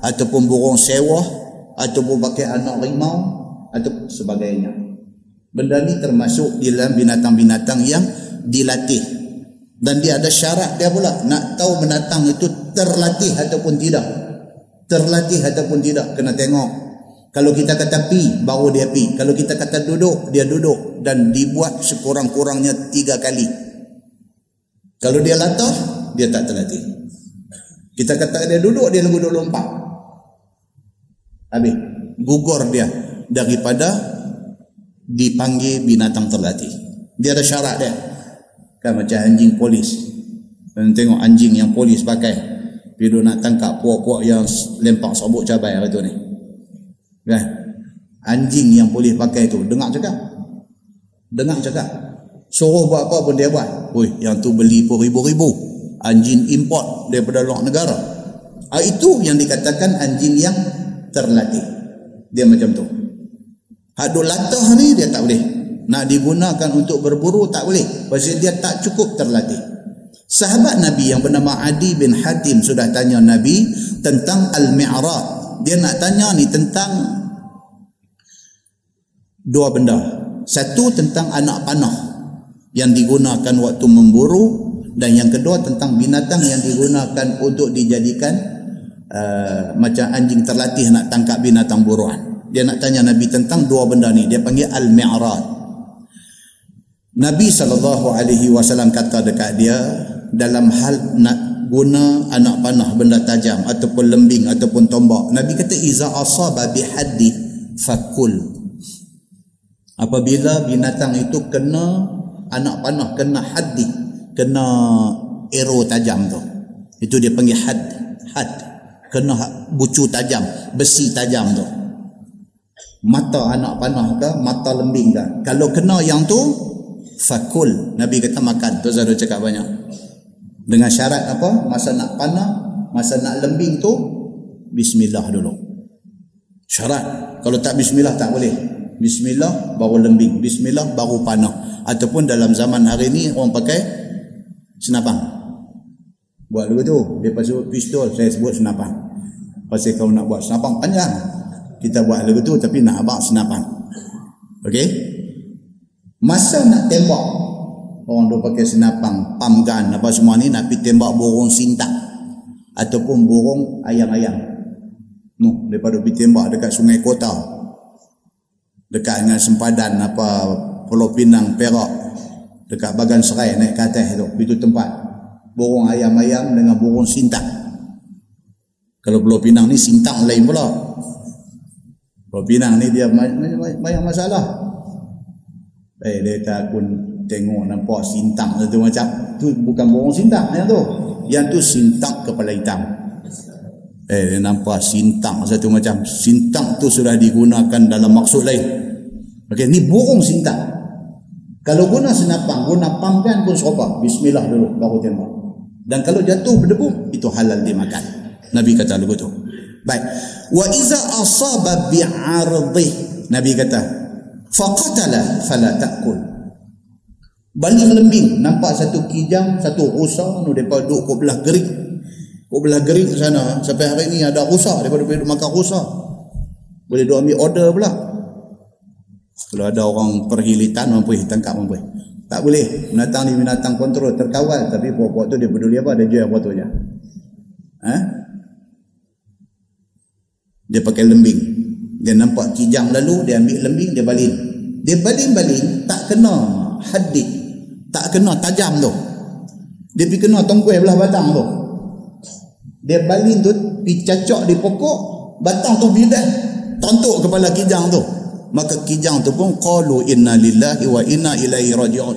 ataupun burung sewah ataupun pakai anak rimau atau sebagainya. Benda ni termasuk di dalam binatang-binatang yang dilatih. Dan dia ada syarat dia pula nak tahu binatang itu terlatih ataupun tidak. Terlatih ataupun tidak kena tengok. Kalau kita kata pi baru dia pi. Kalau kita kata duduk dia duduk. Dan dibuat sekurang-kurangnya tiga kali. Kalau dia latah dia tak terlatih. Kita kata dia duduk dia duduk lompat habis gugur dia daripada dipanggil binatang terlatih dia ada syarat dia kan macam anjing polis tengok anjing yang polis pakai bila nak tangkap puak-puak yang lempak sabuk cabai hari tu ni. Kan? Anjing yang boleh pakai tu. Dengar cakap. Dengar cakap. Suruh buat apa pun dia buat. Ui, yang tu beli pun ribu-ribu. Anjing import daripada luar negara. Ha, itu yang dikatakan anjing yang terlatih. Dia macam tu. Hak latah ni dia tak boleh. Nak digunakan untuk berburu tak boleh. Pasal dia tak cukup terlatih. Sahabat Nabi yang bernama Adi bin Hatim sudah tanya Nabi tentang Al-Mi'raj. Dia nak tanya ni tentang dua benda. Satu tentang anak panah yang digunakan waktu memburu dan yang kedua tentang binatang yang digunakan untuk dijadikan uh, macam anjing terlatih nak tangkap binatang buruan. Dia nak tanya Nabi tentang dua benda ni. Dia panggil Al-Mi'raj. Nabi SAW kata dekat dia, dalam hal nak guna anak panah benda tajam ataupun lembing ataupun tombak nabi kata iza asaba bi haddi fakul apabila binatang itu kena anak panah kena haddi kena arrow tajam tu itu dia panggil had had kena bucu tajam besi tajam tu. Mata anak panah ke mata lembing ke kalau kena yang tu fakul. Nabi kata makan. Tu Zadu cakap banyak. Dengan syarat apa? Masa nak panah masa nak lembing tu bismillah dulu. Syarat. Kalau tak bismillah tak boleh. Bismillah baru lembing. Bismillah baru panah. Ataupun dalam zaman hari ni orang pakai senapang. Buat dulu tu. Dia pasal pistol saya sebut senapang pasal kau nak buat senapang panjang. Kita buat lagu tu tapi nak abang senapang. Okey masa nak tembak orang tu pakai senapang pump gun apa semua ni nak pergi tembak burung sintak. Ataupun burung ayam-ayam. No daripada pergi tembak dekat sungai kota. Dekat dengan sempadan apa Pulau Pinang Perak. Dekat bagan serai naik ke atas tu. Itu tempat. Burung ayam-ayam dengan burung sintak kalau Pulau Pinang ni sintang lain pula Pulau Pinang ni dia banyak masalah. Eh dia tak pun tengok nampak sintang tu macam tu bukan borong sintang yang tu. Yang tu sintang kepala hitam. Eh dia nampak sintang satu macam sintang tu sudah digunakan dalam maksud lain. Okey ni borong sintang. Kalau guna senapang, guna panggan pun serupa. Bismillah dulu baru tembak. Dan kalau jatuh berdebu, itu halal dimakan. Nabi kata begitu. Baik. Wa iza asaba bi'ardih. Nabi kata, faqatala fala ta'kul. Balik lembing, nampak satu kijang, satu rusa, nu depa duduk kok belah gerik. Kok belah gerik sana, sampai hari ini ada rusa, depa duduk makan rusa. Boleh duk ambil order pula. Kalau ada orang perhilitan mampu tangkap mampu. Tak boleh. Binatang ni binatang kontrol terkawal tapi pokok tu dia peduli apa dia jual apa tu aja. Ha? Dia pakai lembing. Dia nampak kijang lalu dia ambil lembing dia balin dia balin-balin tak kena hadik tak kena tajam tu. Dia pergi kena tongkuai belah batang tu. Dia balin tu pergi cacok di pokok batang tu bidan tontok kepala kijang tu. Maka kijang tu pun qalu inna lillahi wa inna ilaihi raji'un.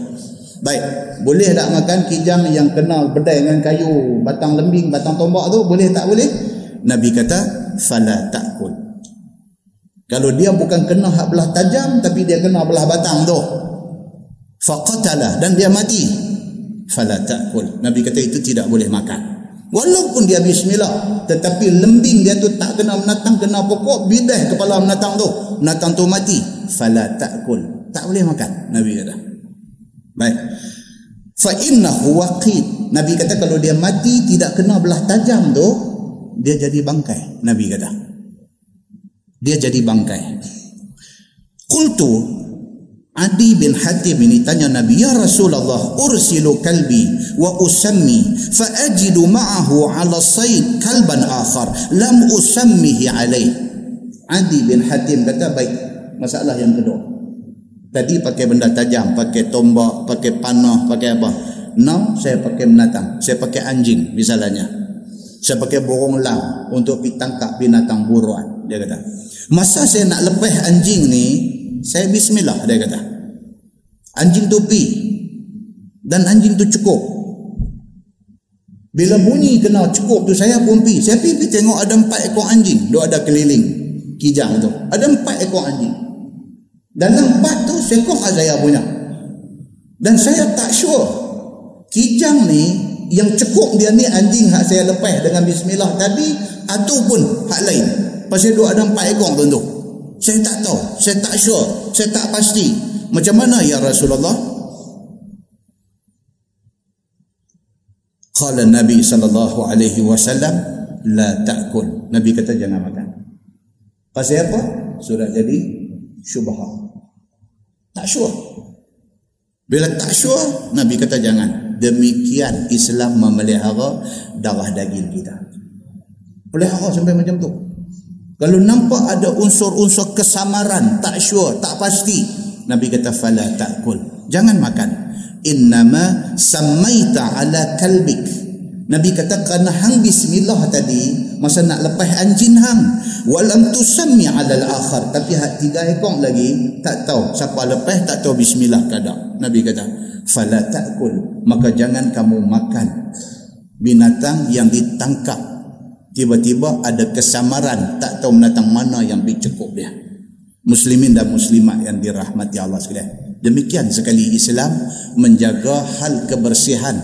Baik boleh tak makan kijang yang kena bedai dengan kayu batang lembing batang tombak tu? Boleh tak boleh? Nabi kata fala ta'kul. Kalau dia bukan kena hak belah tajam tapi dia kena belah batang tu. Faqatalah dan dia mati. Fala ta'kul. Nabi kata itu tidak boleh makan. Walaupun dia bismillah tetapi lembing dia tu tak kena menatang kena pokok bidah kepala menatang tu. Menatang tu mati. Fala ta'kul. Tak boleh makan. Nabi kata. Baik. Fa innahu waqid. Nabi kata kalau dia mati tidak kena belah tajam tu, dia jadi bangkai nabi kata. Dia jadi bangkai. Qultu Adi bin Hatim ini tanya Nabi Ya Rasulullah ursilu kalbi wa usammi fa ajidu ma'ahu ala sayd kalban akhar lam usammihi alaih Adi bin Hatim kata baik masalah yang kedua. Tadi pakai benda tajam pakai tombak pakai panah pakai apa? Now saya pakai menatang saya pakai anjing misalnya saya pakai borong lang untuk pergi tangkap binatang buruan. Dia kata. Masa saya nak lepas anjing ni, saya bismillah dia kata. Anjing tu pi. Dan anjing tu cukup. Bila bunyi kena cukup tu saya pun pi. Saya pi, tengok ada empat ekor anjing. Dia ada keliling kijang tu. Ada empat ekor anjing. Dan empat tu seekor saya punya. Dan saya tak sure. Kijang ni yang cukup dia ni anjing hak saya lepas dengan bismillah tadi ataupun hak lain. Pasal dua ada empat ekor tentu saya tak tahu saya tak sure saya tak pasti. Macam mana ya Rasulullah? Qala nabi sallallahu alaihi wasallam la ta'kul. Nabi kata jangan makan. Pasal apa? Sudah jadi syubhat tak sure. Bila tak sure nabi kata jangan demikian Islam memelihara darah daging kita. Pelihara sampai macam tu. Kalau nampak ada unsur-unsur kesamaran tak sure tak pasti Nabi kata fala ta'kul. Jangan makan. Innama samaita ala kalbik. Nabi kata kerana hang bismillah tadi masa nak lepas anjing hang walam tusammi ala al-akhar tapi hak tiga ekor lagi tak tahu siapa lepas tak tahu bismillah kada Nabi kata fala ta'kul. Maka jangan kamu makan binatang yang ditangkap. Tiba-tiba ada kesamaran. Tak tahu binatang mana yang dicekup dia. Muslimin dan muslimat yang dirahmati Allah sekalian. Demikian sekali Islam menjaga hal kebersihan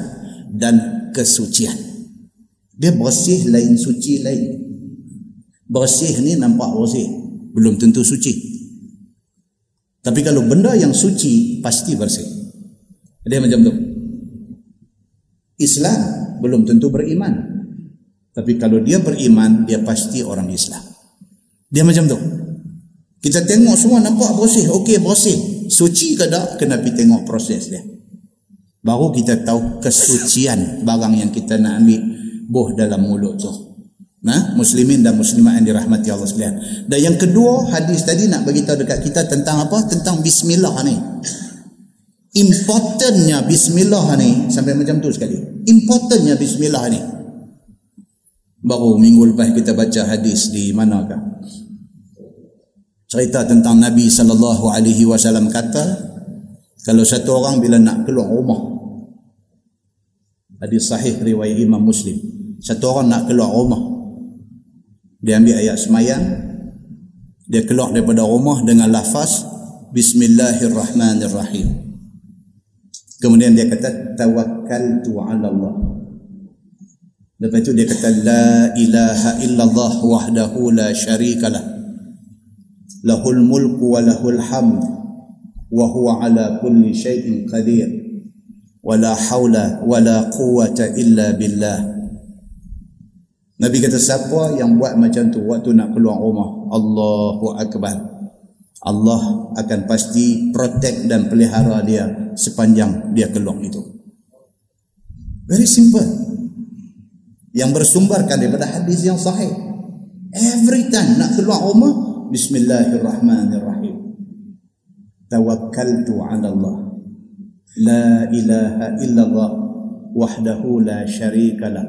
dan kesucian. Dia bersih lain suci lain. Bersih ni nampak bersih. Belum tentu suci. Tapi kalau benda yang suci pasti bersih dia macam tu. Islam belum tentu beriman. Tapi kalau dia beriman dia pasti orang Islam. Dia macam tu. Kita tengok semua nampak bersih. Okey bersih. Suci ke tak? Kena pergi tengok proses dia. Baru kita tahu kesucian barang yang kita nak ambil buh dalam mulut tu. Nah muslimin dan muslimat yang dirahmati Allah sekalian. Dan yang kedua hadis tadi nak bagi tahu dekat kita tentang apa? Tentang bismillah ni importantnya bismillah ni sampai macam tu sekali. Importantnya bismillah ni. Baru minggu lepas kita baca hadis di manakah? Cerita tentang Nabi sallallahu alaihi wasallam kata kalau satu orang bila nak keluar rumah hadis sahih riwayat Imam Muslim satu orang nak keluar rumah dia ambil ayat semayang dia keluar daripada rumah dengan lafaz Bismillahirrahmanirrahim kemudian dia kata tawakkaltu ala Allah. Lepas itu dia kata la ilaha illallah wahdahu la syarikalah lahul mulku wa lahul hamd wa huwa ala kulli syai'in qadir wala haula wala quwata illa billah. Nabi kata siapa yang buat macam tu waktu nak keluar rumah? Allahu akbar Allah akan pasti protect dan pelihara dia sepanjang dia keluar itu. Very simple. Yang bersumberkan daripada hadis yang sahih. Every time nak keluar rumah, Bismillahirrahmanirrahim. Tawakkaltu ala Allah. La ilaha illallah wahdahu la syarika lah.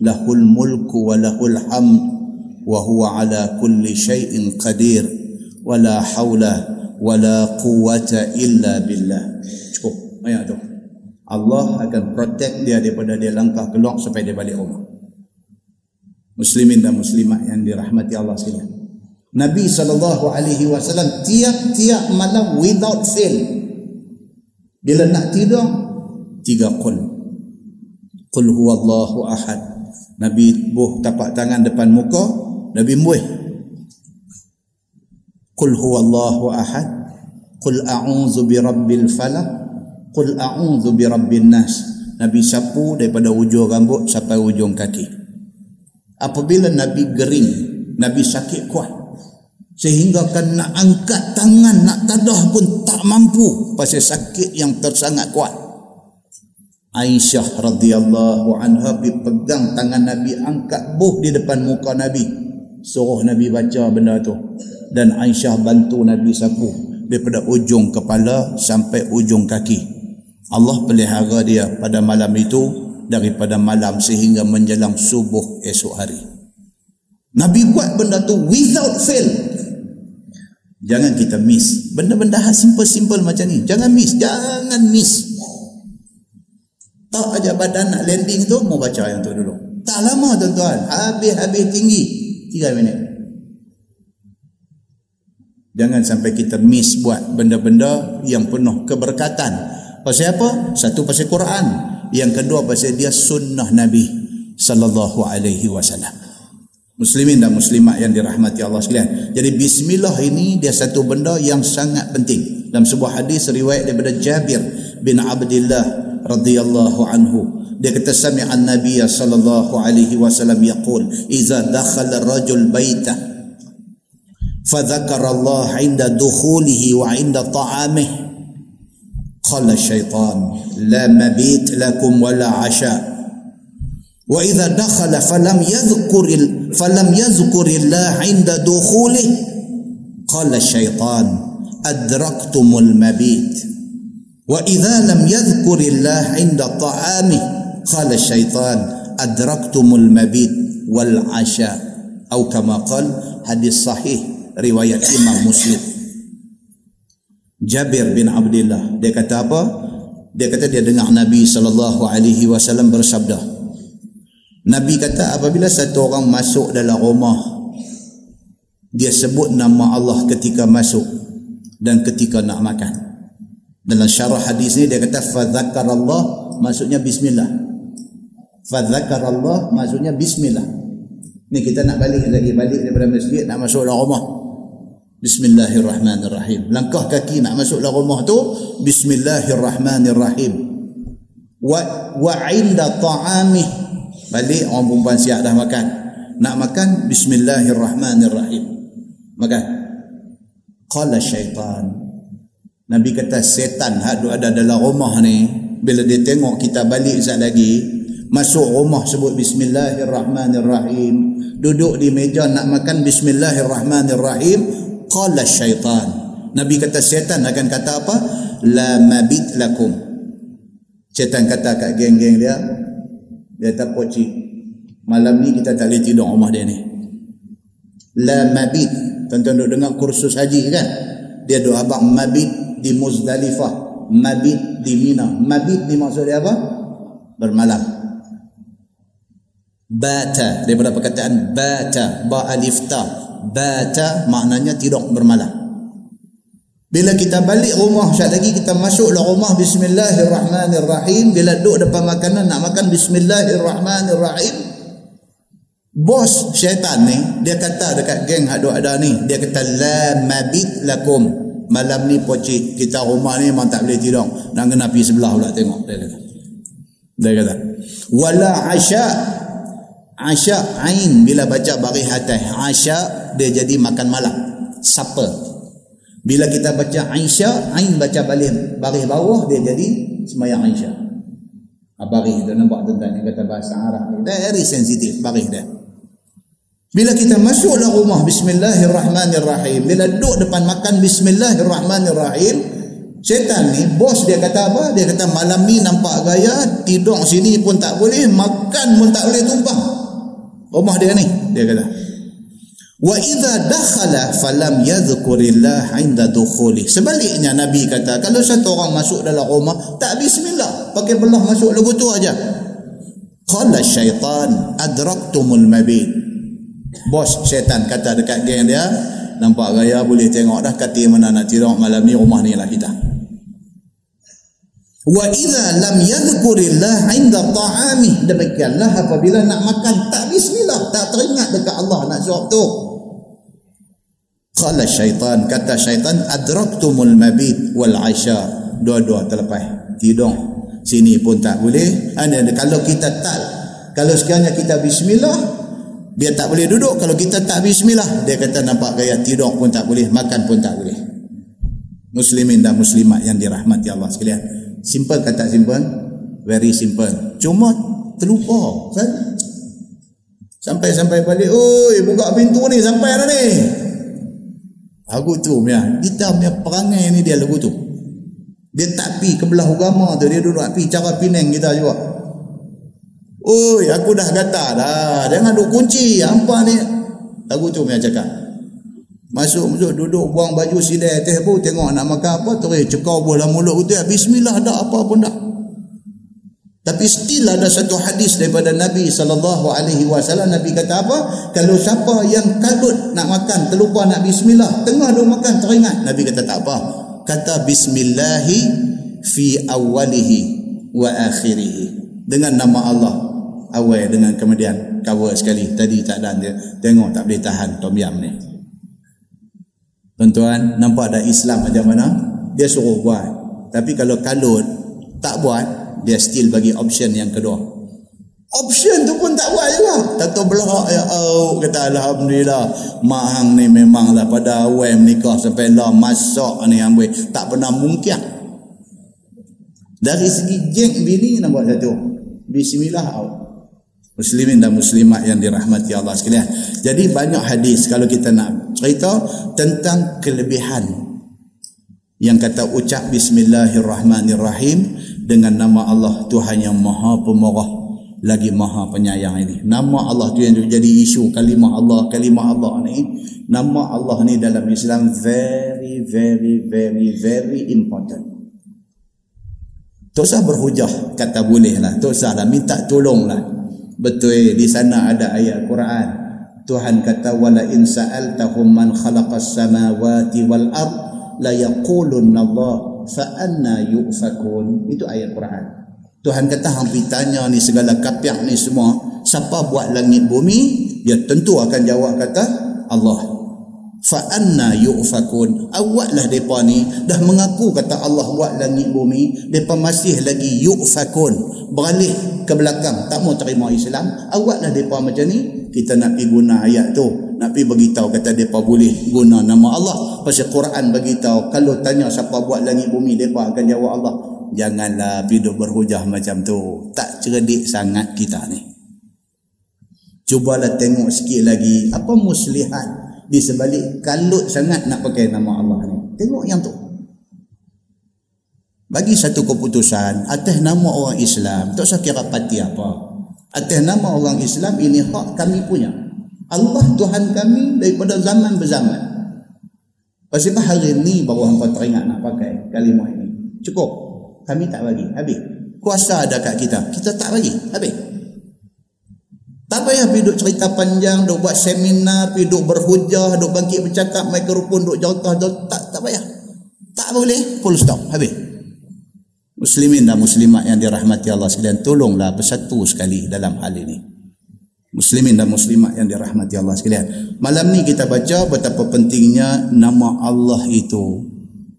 Lahul mulku wa lahul hamd wa huwa ala kulli syai'in qadir wala haula wala quwata illa billah. Cukup. Ayat tu. Allah akan protect dia daripada dia langkah keluar sampai dia balik rumah. Muslimin dan muslimat yang dirahmati Allah sekalian. Nabi sallallahu alaihi wasallam tiap-tiap malam without fail bila nak tidur tiga qul. Qul huwallahu ahad. Nabi buh tapak tangan depan muka, Nabi muih qul huwallahu ahad. Qul a'udzu birabbil falaq. Qul a'udzu birabbin nas. Nabi sapu daripada ujung rambut sampai ujung kaki. Apabila nabi gering nabi sakit kuat sehingga kan nak angkat tangan nak tadah pun tak mampu pasal sakit yang tersangat kuat. Aisyah radhiyallahu anha pegang tangan Nabi angkat buh di depan muka Nabi. Suruh Nabi baca benda tu dan Aisyah bantu Nabi sapu daripada ujung kepala sampai ujung kaki Allah pelihara dia pada malam itu daripada malam sehingga menjelang subuh esok hari Nabi buat benda tu without fail Jangan kita miss. Benda-benda simple-simple macam ni. Jangan miss. Jangan miss. Tak aja badan nak landing tu, mau baca yang tu dulu. Tak lama tuan-tuan. Habis-habis tinggi. Tiga minit. Jangan sampai kita miss buat benda-benda yang penuh keberkatan. Pasal apa? Satu pasal Quran. Yang kedua pasal dia sunnah Nabi sallallahu alaihi wasallam muslimin dan muslimat yang dirahmati Allah sekalian. Jadi bismillah ini dia satu benda yang sangat penting. Dalam sebuah hadis riwayat daripada Jabir bin Abdullah radhiyallahu anhu dia kata sami'an nabiy sallallahu alaihi wasallam yaqul idza dakhala ar-rajul baita Allah 'inda dukhulihi wa 'inda ta'amihi qala syaitan la mabit lakum wala 'asha' وإذا دخل فلم يذكر فلم يذكر الله عند دخوله. قال الشيطان أدركتم المبيت. وإذا لم يذكر الله عند طعامه قال الشيطان أدركتم المبيت والعشاء. أو كما قال حديث صحيح. riwayat Imam Muslim. Jabir bin Abdullah dia kata apa? Dia kata dia dengar Nabi sallallahu alaihi wasallam bersabda. Nabi kata apabila satu orang masuk dalam rumah dia sebut nama Allah ketika masuk dan ketika nak makan. Dalam syarah hadis ni dia kata fa zakarallah maksudnya bismillah. Fa zakarallah maksudnya bismillah. Ni kita nak balik lagi balik daripada masjid nak masuk dalam rumah. Bismillahirrahmanirrahim. Langkah kaki nak masuk dalam rumah tu Bismillahirrahmanirrahim. Wa wa inda ta'amih. Balik orang perempuan siap dah makan. Nak makan Bismillahirrahmanirrahim. Makan. Qala syaitan. Nabi kata setan hak ada dalam rumah ni bila dia tengok kita balik sekejap lagi masuk rumah sebut bismillahirrahmanirrahim duduk di meja nak makan bismillahirrahmanirrahim qala syaitan. Nabi kata syaitan akan kata apa? La mabit lakum. Syaitan kata kat geng-geng dia dia tak poci malam ni kita tak boleh tidur rumah dia ni. La mabit. Tuan-tuan duk dengar kursus haji kan? Dia duk abang mabit di muzdalifah mabit di mina. Mabit ni maksud dia apa? Bermalam bata daripada perkataan bata ba alif ta. Bata maknanya tidur bermalam. Bila kita balik rumah sekejap lagi kita masuk rumah bismillahirrahmanirrahim. Bila duduk depan makanan nak makan bismillahirrahmanirrahim. Bos syaitan ni dia kata dekat geng hak ada ni dia kata la mabit lakum. Malam ni pocik kita rumah ni memang tak boleh tidur. Nak kena pergi sebelah pula tengok. Dia kata. Dia kata wala asya asya ain bila baca bari hatai asya dia jadi makan malam. Supper bila kita baca Aisyah Ain baca balik baris bawah dia jadi semayang Aisyah ah, baris tu nampak tuan-tuan yang kata bahasa Arab ni. Very sensitif baris dia. Bila kita masuk dalam rumah Bismillahirrahmanirrahim. Bila duduk depan makan Bismillahirrahmanirrahim syaitan ni bos dia kata apa? Dia kata malam ni nampak gaya tidur sini pun tak boleh makan pun tak boleh tumpang rumah dia ni dia kata Wa idza dakhala falam yadhkurillah 'inda dukhuli. Sebaliknya Nabi kata, kalau satu orang masuk dalam rumah tak bismillah, pakai belah masuk lagu tu aja. Qala syaitan adraktumul mabit. Bos syaitan kata dekat geng dia, nampak gaya boleh tengok dah kata mana nak tidur malam ni rumah ni lah kita. Wa idza lam yadhkurillah 'inda ta'ami. Demikianlah apabila nak makan tak bismillah, tak teringat dekat Allah nak suap tu. Qala syaitan, kata syaitan adraktumul mabit wal aisha. Dua-dua terlepas. Tidur. Sini pun tak boleh. Ada kalau kita tak kalau sekiranya kita bismillah dia tak boleh duduk kalau kita tak bismillah dia kata nampak gaya tidur pun tak boleh makan pun tak boleh muslimin dan muslimat yang dirahmati Allah sekalian simple kata simple very simple cuma terlupa sampai-sampai balik oi buka pintu ni sampai dah ni Lagu tu punya. Kita punya perangai ni dia lagu tu. Dia tak pi ke belah agama tu. Dia duduk pi cara pineng kita juga. Oi, aku dah kata dah. Jangan duk kunci. Apa ni? Lagu tu punya cakap. Masuk, masuk, duduk, buang baju silai teh pun. Tengok nak makan apa. Terus cekau bola mulut tu. Bismillah dah apa pun dah. Tapi still ada satu hadis daripada Nabi sallallahu alaihi wasallam Nabi kata apa? Kalau siapa yang kalut nak makan terlupa nak bismillah, tengah duk makan teringat, Nabi kata tak apa. Kata bismillahi fi awwalihi wa akhirih. Dengan nama Allah awal dengan kemudian cover sekali. Tadi tak ada dia. Tengok tak boleh tahan tom yam ni. Tuan-tuan, nampak ada Islam macam mana? Dia suruh buat. Tapi kalau kalut tak buat, dia still bagi option yang kedua. Option tu pun tak buat juga. Tak tahu belakang ya oh, kata Alhamdulillah. Mahang ni memanglah pada awal menikah sampai lah masak ni ambil tak pernah mungkin. Dari segi geng bini nak buat satu bismillah out muslimin dan muslimat yang dirahmati Allah sekalian. Jadi banyak hadis kalau kita nak cerita tentang kelebihan. Yang kata ucap bismillahirrahmanirrahim dengan nama Allah Tuhan yang maha pemarah lagi maha penyayang ini. Nama Allah tu yang jadi isu kalimah Allah kalimah Allah ni. Nama Allah ni dalam Islam very very very very important. Tak usah berhujah kata boleh lah tak usah lah minta tolong lah betul di sana ada ayat Quran Tuhan kata wala in sa'altahum man khalaqas samawati wal ard la yaqulunna Allah fa anna yufakun. Itu ayat Quran. Tuhan kata hampir tanya ni segala kapiak ni semua siapa buat langit bumi dia tentu akan jawab kata Allah. Fa anna yufakun. Awaklah depa ni dah mengaku kata Allah buat langit bumi depa masih lagi yufakun. Beralih ke belakang tak mau terima Islam awaklah depa macam ni kita nak pergi guna ayat tu nak pergi beritahu kata depa boleh guna nama Allah pasal Quran beritahu kalau tanya siapa buat langit bumi depa akan jawab Allah janganlah hidup berhujah macam tu tak cerdik sangat kita ni cubalah tengok sikit lagi apa muslihat di sebalik kalut sangat nak pakai nama Allah ni. Tengok yang tu. Bagi satu keputusan atas nama orang Islam, tak usah kira parti apa. Atas nama orang Islam ini hak kami punya. Allah Tuhan kami daripada zaman berzaman. Pasal hari ini baru hampa teringat nak pakai kalimah ini. Cukup. Kami tak bagi. Habis. Kuasa ada kat kita. Kita tak bagi. Habis. Tak payah pergi duduk cerita panjang, duduk buat seminar, pergi duduk berhujah, duduk bangkit bercakap, mikrofon duduk jauh jauh tak, tak payah. Tak boleh, full stop, habis. Muslimin dan muslimat yang dirahmati Allah sekalian, tolonglah bersatu sekali dalam hal ini. Muslimin dan muslimat yang dirahmati Allah sekalian. Malam ni kita baca betapa pentingnya nama Allah itu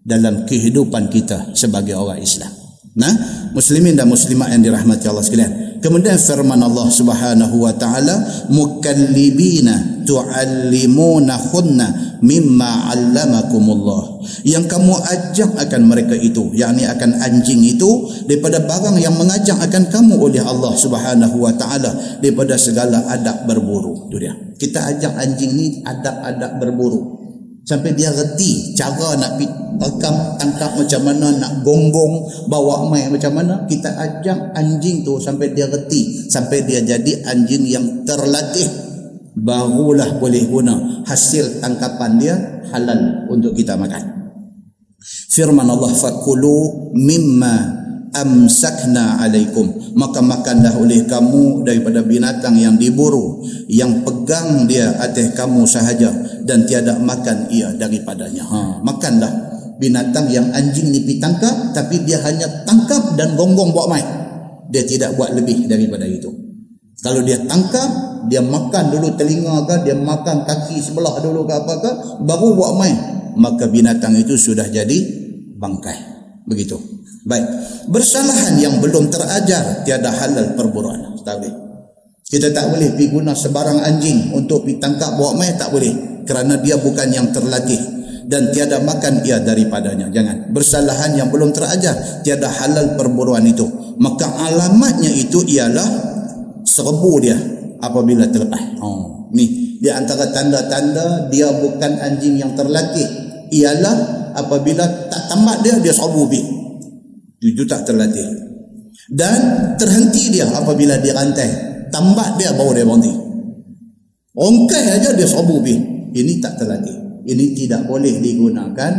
dalam kehidupan kita sebagai orang Islam. Nah, muslimin dan muslimat yang dirahmati Allah sekalian. Kemudian firman Allah Subhanahu wa taala mukallibina tuallimuna khunna mimma 'allamakumullah. Yang kamu ajak akan mereka itu, yakni akan anjing itu daripada barang yang mengajak akan kamu oleh Allah Subhanahu wa taala daripada segala adab berburu. Itu dia. Kita ajak anjing ni adab-adab berburu sampai dia reti cara nak rekam tangkap macam mana nak gonggong bawa mai macam mana kita ajak anjing tu sampai dia reti. Sampai dia jadi anjing yang terlatih. Barulah boleh guna hasil tangkapan dia halal untuk kita makan. Firman Allah fakulu mimma amsakna alaikum. Maka makanlah oleh kamu daripada binatang yang diburu yang pegang dia atas kamu sahaja dan tiada makan ia daripadanya. Ha, makanlah binatang yang anjing ni pergi tangkap tapi dia hanya tangkap dan gonggong buat main dia tidak buat lebih daripada itu. Kalau dia tangkap dia makan dulu telinga ke dia makan kaki sebelah dulu ke apa ke baru buat main maka binatang itu sudah jadi bangkai. Begitu. Baik. Bersalahan yang belum terajar tiada halal perburuan. Tak boleh. Kita tak boleh pergi guna sebarang anjing untuk pergi tangkap bawa mai tak boleh. Kerana dia bukan yang terlatih dan tiada makan ia daripadanya. Jangan. Bersalahan yang belum terajar tiada halal perburuan itu. Maka alamatnya itu ialah serbu dia apabila terlepas. Oh, ni di antara tanda-tanda dia bukan anjing yang terlatih ialah apabila tak tamat dia dia serbu bih. Itu tak terlatih. Dan terhenti dia apabila dia rantai. Tambat dia baru dia berhenti. Ongkai aja dia sabu pi. Ini tak terlatih. Ini tidak boleh digunakan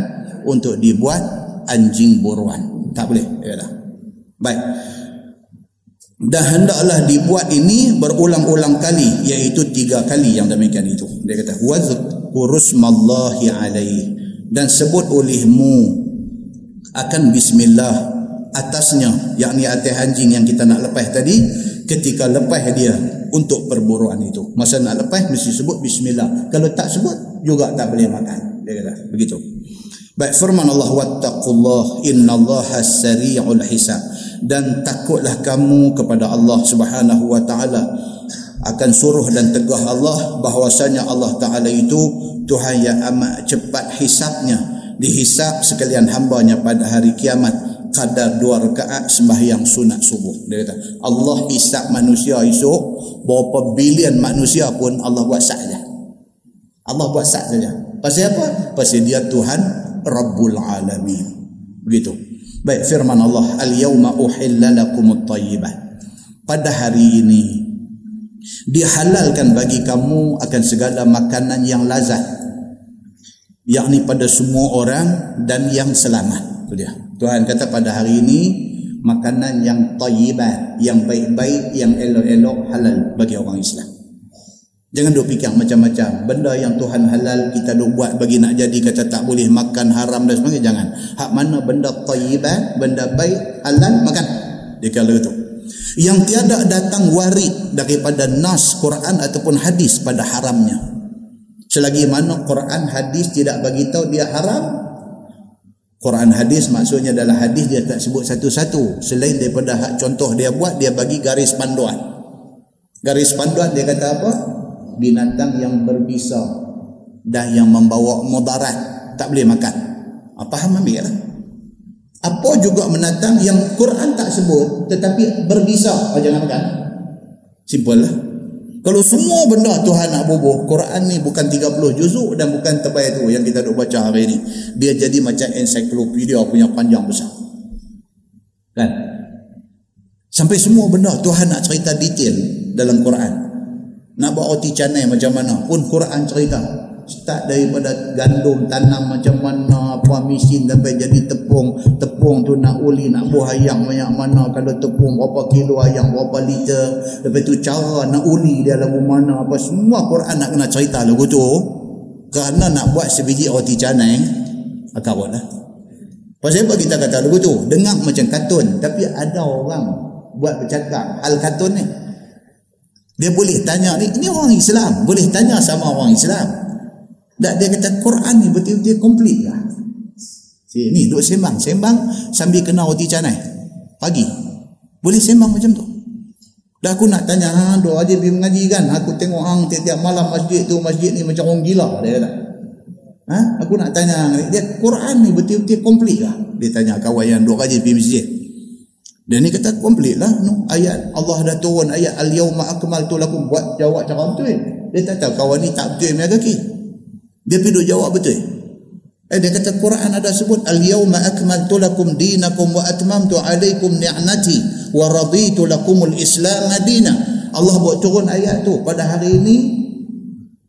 untuk dibuat anjing buruan. Tak boleh. Dah. Baik. Dan hendaklah dibuat ini berulang-ulang kali iaitu tiga kali yang demikian itu. Dia kata wazkurusmallahi alaihi dan sebut olehmu akan bismillah atasnya yakni atas anjing yang kita nak lepas tadi ketika lepas dia untuk perburuan itu. Masa nak lepas mesti sebut bismillah. Kalau tak sebut juga tak boleh makan. Dia kata begitu. Baik firman Allah wattaqullah innallaha sari'ul hisab. Dan takutlah kamu kepada Allah Subhanahu wa taala. Akan suruh dan tegah Allah bahwasanya Allah taala itu Tuhan yang amat cepat hisapnya. Dihisap sekalian hambanya pada hari kiamat kadar dua rakaat sembahyang sunat subuh. Dia kata, Allah isap manusia esok, berapa bilion manusia pun Allah buat sak saja. Allah buat sak saja. Pasal apa? Pasal dia Tuhan Rabbul Alamin. Begitu. Baik firman Allah, "Al-yauma uhilla lakumut thayyibat." Pada hari ini dihalalkan bagi kamu akan segala makanan yang lazat yakni pada semua orang dan yang selamat. Itu dia. Tuhan kata pada hari ini makanan yang tayyibat, yang baik-baik, yang elok-elok halal bagi orang Islam. Jangan duk fikir macam-macam. Benda yang Tuhan halal kita duk buat bagi nak jadi kata tak boleh makan haram dan sebagainya. Jangan. Hak mana benda tayyibat, benda baik, halal, makan. Dia kala itu. Yang tiada datang warid daripada nas Quran ataupun hadis pada haramnya. Selagi mana Quran hadis tidak bagi tahu dia haram, Quran hadis maksudnya adalah hadis dia tak sebut satu-satu. Selain daripada hak contoh dia buat, dia bagi garis panduan. Garis panduan dia kata apa? binatang yang berbisa dan yang membawa mudarat tak boleh makan. Apa faham ambil. Apa juga menatang yang Quran tak sebut tetapi berbisa oh, jangan makan. Simple lah. Kalau semua benda Tuhan nak bubuh, Quran ni bukan 30 juzuk dan bukan tebal tu yang kita duk baca hari ni. Dia jadi macam ensiklopedia punya panjang besar. Kan? Sampai semua benda Tuhan nak cerita detail dalam Quran. Nak buat roti canai macam mana pun Quran cerita. Start daripada gandum tanam macam mana, apa mesin sampai jadi tepung. Tepung tu nak uli, nak buah ayam banyak mana. Kalau tepung berapa kilo ayam, berapa liter. Lepas tu cara nak uli dia lagu mana. Apa semua Quran nak kena cerita lagu tu. Kerana nak buat sebiji roti canai, akan buat lah. Pasal apa kita kata lagu tu? Dengar macam kartun. Tapi ada orang buat bercakap hal kartun ni. Dia boleh tanya ni, ini orang Islam. Boleh tanya sama orang Islam. Tak dia kata Quran ni betul-betul komplit lah. Ni duduk sembang. Sembang sambil kena roti canai. Pagi. Boleh sembang macam tu. Dah aku nak tanya, ha, doa aja pergi mengaji kan? Aku tengok hang tiap-tiap malam masjid tu, masjid ni macam orang gila. Dia kata. Ha? Aku nak tanya, dia Quran ni betul-betul komplit lah. Dia tanya kawan yang duduk aja pergi masjid. Dan ni kata komplit lah no? ayat Allah dah turun ayat al-yawma akmaltu lakum buat jawab cara betul dia tak tahu kawan ni tak betul punya kaki dia pergi jawab betul. Eh dia kata Quran ada sebut al-yawma akmaltu lakum dinakum wa atmamtu alaikum ni'mati wa raditu lakumul islam madina Allah buat turun ayat tu. Pada hari ini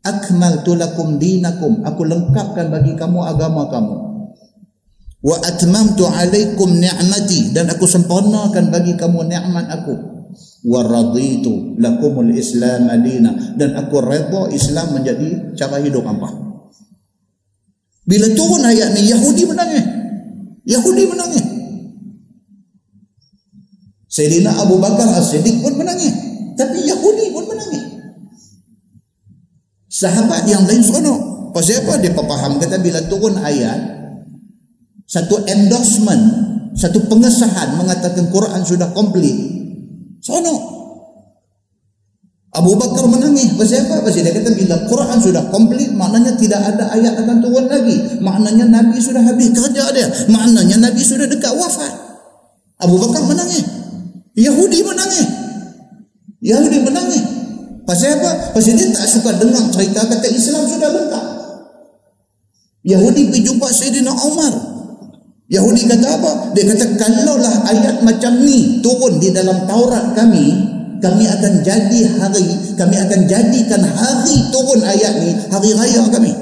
akmaltu lakum dinakum. Aku lengkapkan bagi kamu agama kamu. Wa atmamtu alaikum ni'mati. Dan aku sempurnakan bagi kamu nikmat aku. Wa raditu lakumul islam madina dan aku redha Islam menjadi cara hidup hampa bila turun ayat ni Yahudi menangis. Yahudi menangis. Sayyidina Abu Bakar As-Siddiq pun menangis. Tapi Yahudi pun menangis. Sahabat yang lain seronok. Pasal apa? Dia faham. Kata bila turun ayat satu endorsement, satu pengesahan mengatakan Quran sudah komplit. Sono. Abu Bakar menangis. Pasal apa? Pasal dia kata bila Quran sudah komplit, maknanya tidak ada ayat akan turun lagi. Maknanya Nabi sudah habis kerja dia. Maknanya Nabi sudah dekat wafat. Abu Bakar menangis. Yahudi menangis. Yahudi menangis. Pasal apa? Pasal dia tak suka dengar cerita kata Islam sudah lengkap. Yahudi pergi jumpa Sayyidina Umar. Yahudi kata apa? Dia kata kalaulah ayat macam ni turun di dalam Taurat kami, kami akan jadi hari, kami akan jadikan hari turun ayat ni hari raya kami.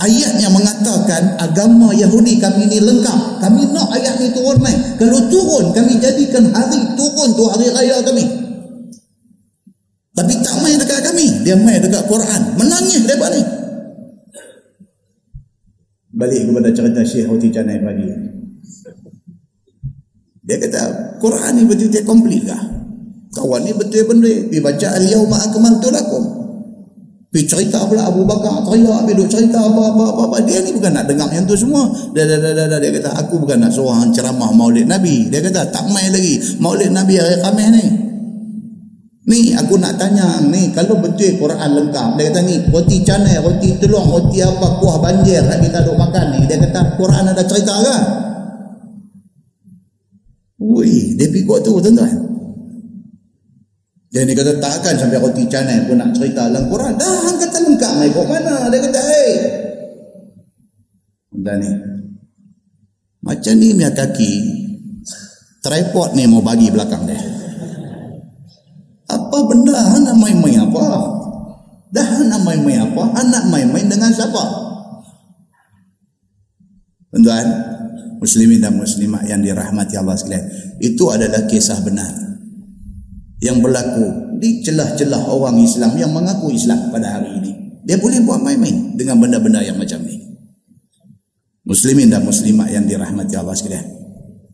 Ayat yang mengatakan agama Yahudi kami ni lengkap. Kami nak ayat ni turun mai. Kalau turun kami jadikan hari turun tu hari raya kami. Tapi tak main dekat kami. Dia main dekat Quran. Menangis daripada ni balik kepada cerita Syekh Hoti Canai pagi dia kata Quran ni betul-betul komplit lah kawan ni betul-betul dia baca al-yawma akmaltu lakum pergi cerita pula Abu Bakar teriak pergi duk cerita apa-apa dia ni bukan nak dengar yang tu semua. Dia, dia, dia, dia, dia kata aku bukan nak suruh ceramah maulid Nabi. Dia kata tak main lagi. Maulid Nabi hari Khamis ni. Ni aku nak tanya ni kalau betul Quran lengkap dia kata ni roti canai, roti telur, roti apa kuah banjir kita duk makan ni. Dia kata Quran ada cerita ke? Ui, dia pikir tu tuan-tuan. Dia ni kata takkan sampai roti canai pun nak cerita dalam Quran. Dah hang kata lengkap mai kok mana? Dia kata hey. Dan ni. Macam ni punya kaki tripod ni mau bagi belakang dia. Apa benda anak main-main apa? Dah anak main-main apa? Anak main-main dengan siapa? Tuan-tuan, muslimin dan muslimat yang dirahmati Allah sekalian. Itu adalah kisah benar yang berlaku di celah-celah orang Islam yang mengaku Islam pada hari ini. Dia boleh buat main-main dengan benda-benda yang macam ni. Muslimin dan muslimat yang dirahmati Allah sekalian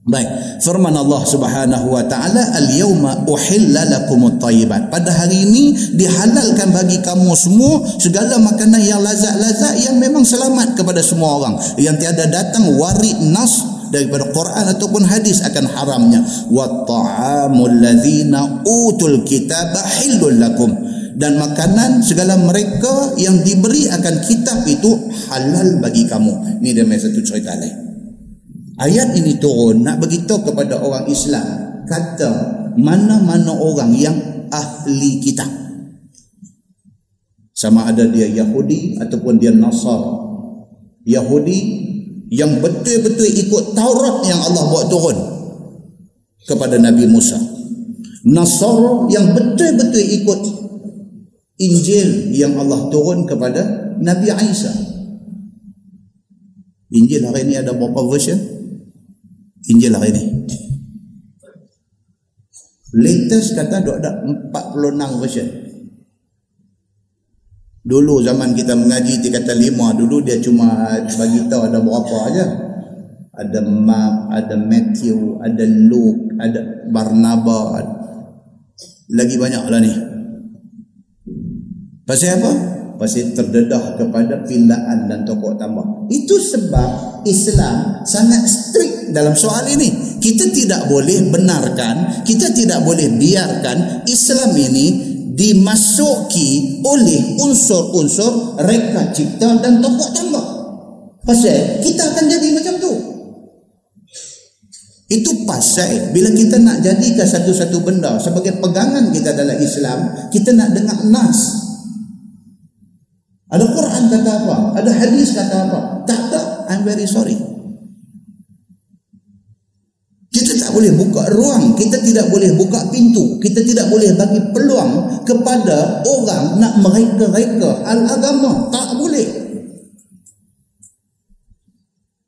Baik, firman Allah Subhanahu wa taala al-yauma uhilla lakumut thayyibat. Pada hari ini dihalalkan bagi kamu semua segala makanan yang lazat-lazat yang memang selamat kepada semua orang. Yang tiada datang warid nas daripada Quran ataupun hadis akan haramnya. Wa ta'amul ladzina utul kitaba halul lakum. Dan makanan segala mereka yang diberi akan kitab itu halal bagi kamu. Ini dia satu cerita lain. Ayat ini turun nak beritahu kepada orang Islam kata mana-mana orang yang ahli kitab. Sama ada dia Yahudi ataupun dia Nasar. Yahudi yang betul-betul ikut Taurat yang Allah buat turun kepada Nabi Musa. Nasar yang betul-betul ikut Injil yang Allah turun kepada Nabi Isa. Injil hari ini ada berapa version? Injil hari ni. Latest kata ada 46 version. Dulu zaman kita mengaji dia kata 5, dulu dia cuma bagi tahu ada berapa aja. Ada Mark, ada Matthew, ada Luke, ada Barnabas. Lagi banyak lah ni. Pasal apa? Pasal terdedah kepada pindaan dan tokoh tambah. Itu sebab Islam sangat strict dalam soal ini. Kita tidak boleh benarkan, kita tidak boleh biarkan Islam ini dimasuki oleh unsur-unsur reka cipta dan tokoh tambah. Pasal kita akan jadi macam tu. Itu pasal bila kita nak jadikan satu-satu benda sebagai pegangan kita dalam Islam, kita nak dengar nas. Ada Quran kata apa? Ada hadis kata apa? Tak ada. I'm very sorry. Kita tak boleh buka ruang, kita tidak boleh buka pintu, kita tidak boleh bagi peluang kepada orang nak mereka-reka hal agama. Tak boleh.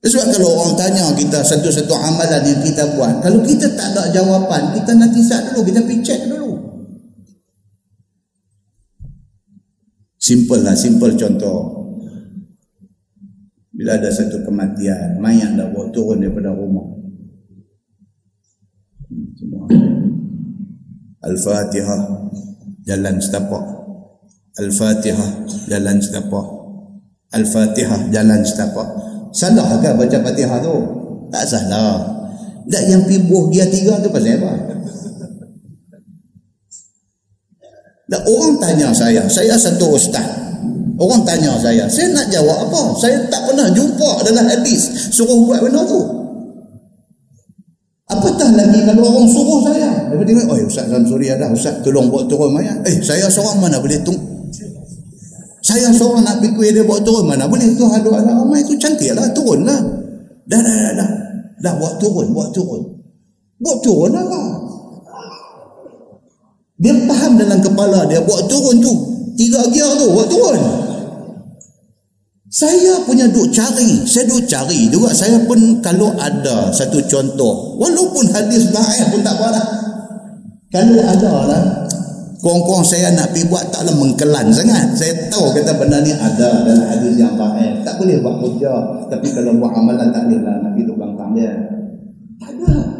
Sebab kalau orang tanya kita satu-satu amalan yang kita buat, kalau kita tak ada jawapan, kita nanti saat dulu, kita pergi check dulu. Simple lah, simple contoh. Bila ada satu kematian, mayat dah bawa turun daripada rumah Al-Fatihah jalan setapak. Al-Fatihah jalan setapak. Al-Fatihah jalan setapak. Salah ke baca Fatihah tu? Tak salah. Tak yang pibuh dia tiga tu pasal apa? Dan orang tanya saya. Saya satu ustaz. Orang tanya saya. Saya nak jawab apa? Saya tak pernah jumpa dalam hadis suruh buat benda tu Apatah lagi kalau orang suruh saya. Dia tengok, oh Ustaz Samsuri ada. Ustaz tolong buat turun mayat. Eh saya seorang mana boleh tung. Saya seorang nak pergi dia buat turun mana boleh. Tu ada ada ramai itu cantik lah. Turun lah. Dah, dah, dah, dah. Dah buat turun, buat turun. Buat turun lah. Dia faham dalam kepala dia buat turun tu. Tiga gear tu buat turun. Saya punya duk cari, saya duk cari juga saya pun kalau ada satu contoh, walaupun hadis daif pun tak apa lah. Kalau ada lah, kong-kong saya nak pergi buat taklah mengkelan sangat. Saya tahu kata benda ni ada dalam hadis yang daif. Tak boleh buat kerja. Tapi kalau buat amalan tak boleh lah, Nabi tu bangkang dia. Tak ada.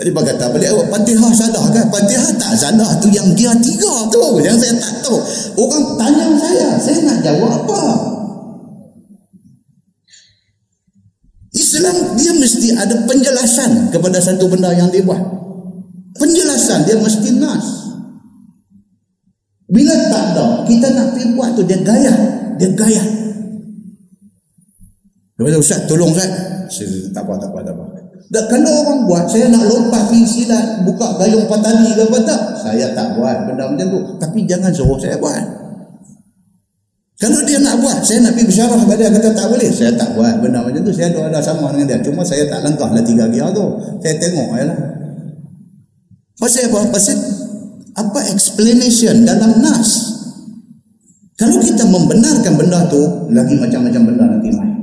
Jadi dia kata balik awak Fatihah salah kan? Fatihah tak salah tu yang dia tiga tu yang saya tak tahu. Orang tanya saya, saya nak jawab apa? Islam dia mesti ada penjelasan kepada satu benda yang dia buat. Penjelasan dia mesti nas. Bila tak ada, kita nak pergi buat tu dia gaya, dia gaya. Dia Ustaz, tolong Ustaz. Tak apa, tak apa, tak apa. Dan kalau orang buat, saya nak lompat pergi silat, buka gayung patani ke apa tak? Saya tak buat benda macam tu. Tapi jangan suruh saya buat. Kalau dia nak buat, saya nak pergi bersyarah kepada dia, kata tak boleh. Saya tak buat benda macam tu. Saya ada sama dengan dia. Cuma saya tak langkah lah tiga gear tu. Saya tengok je lah. Pasal apa? Pasal apa explanation dalam nas? Kalau kita membenarkan benda tu, lagi macam-macam benda nanti main.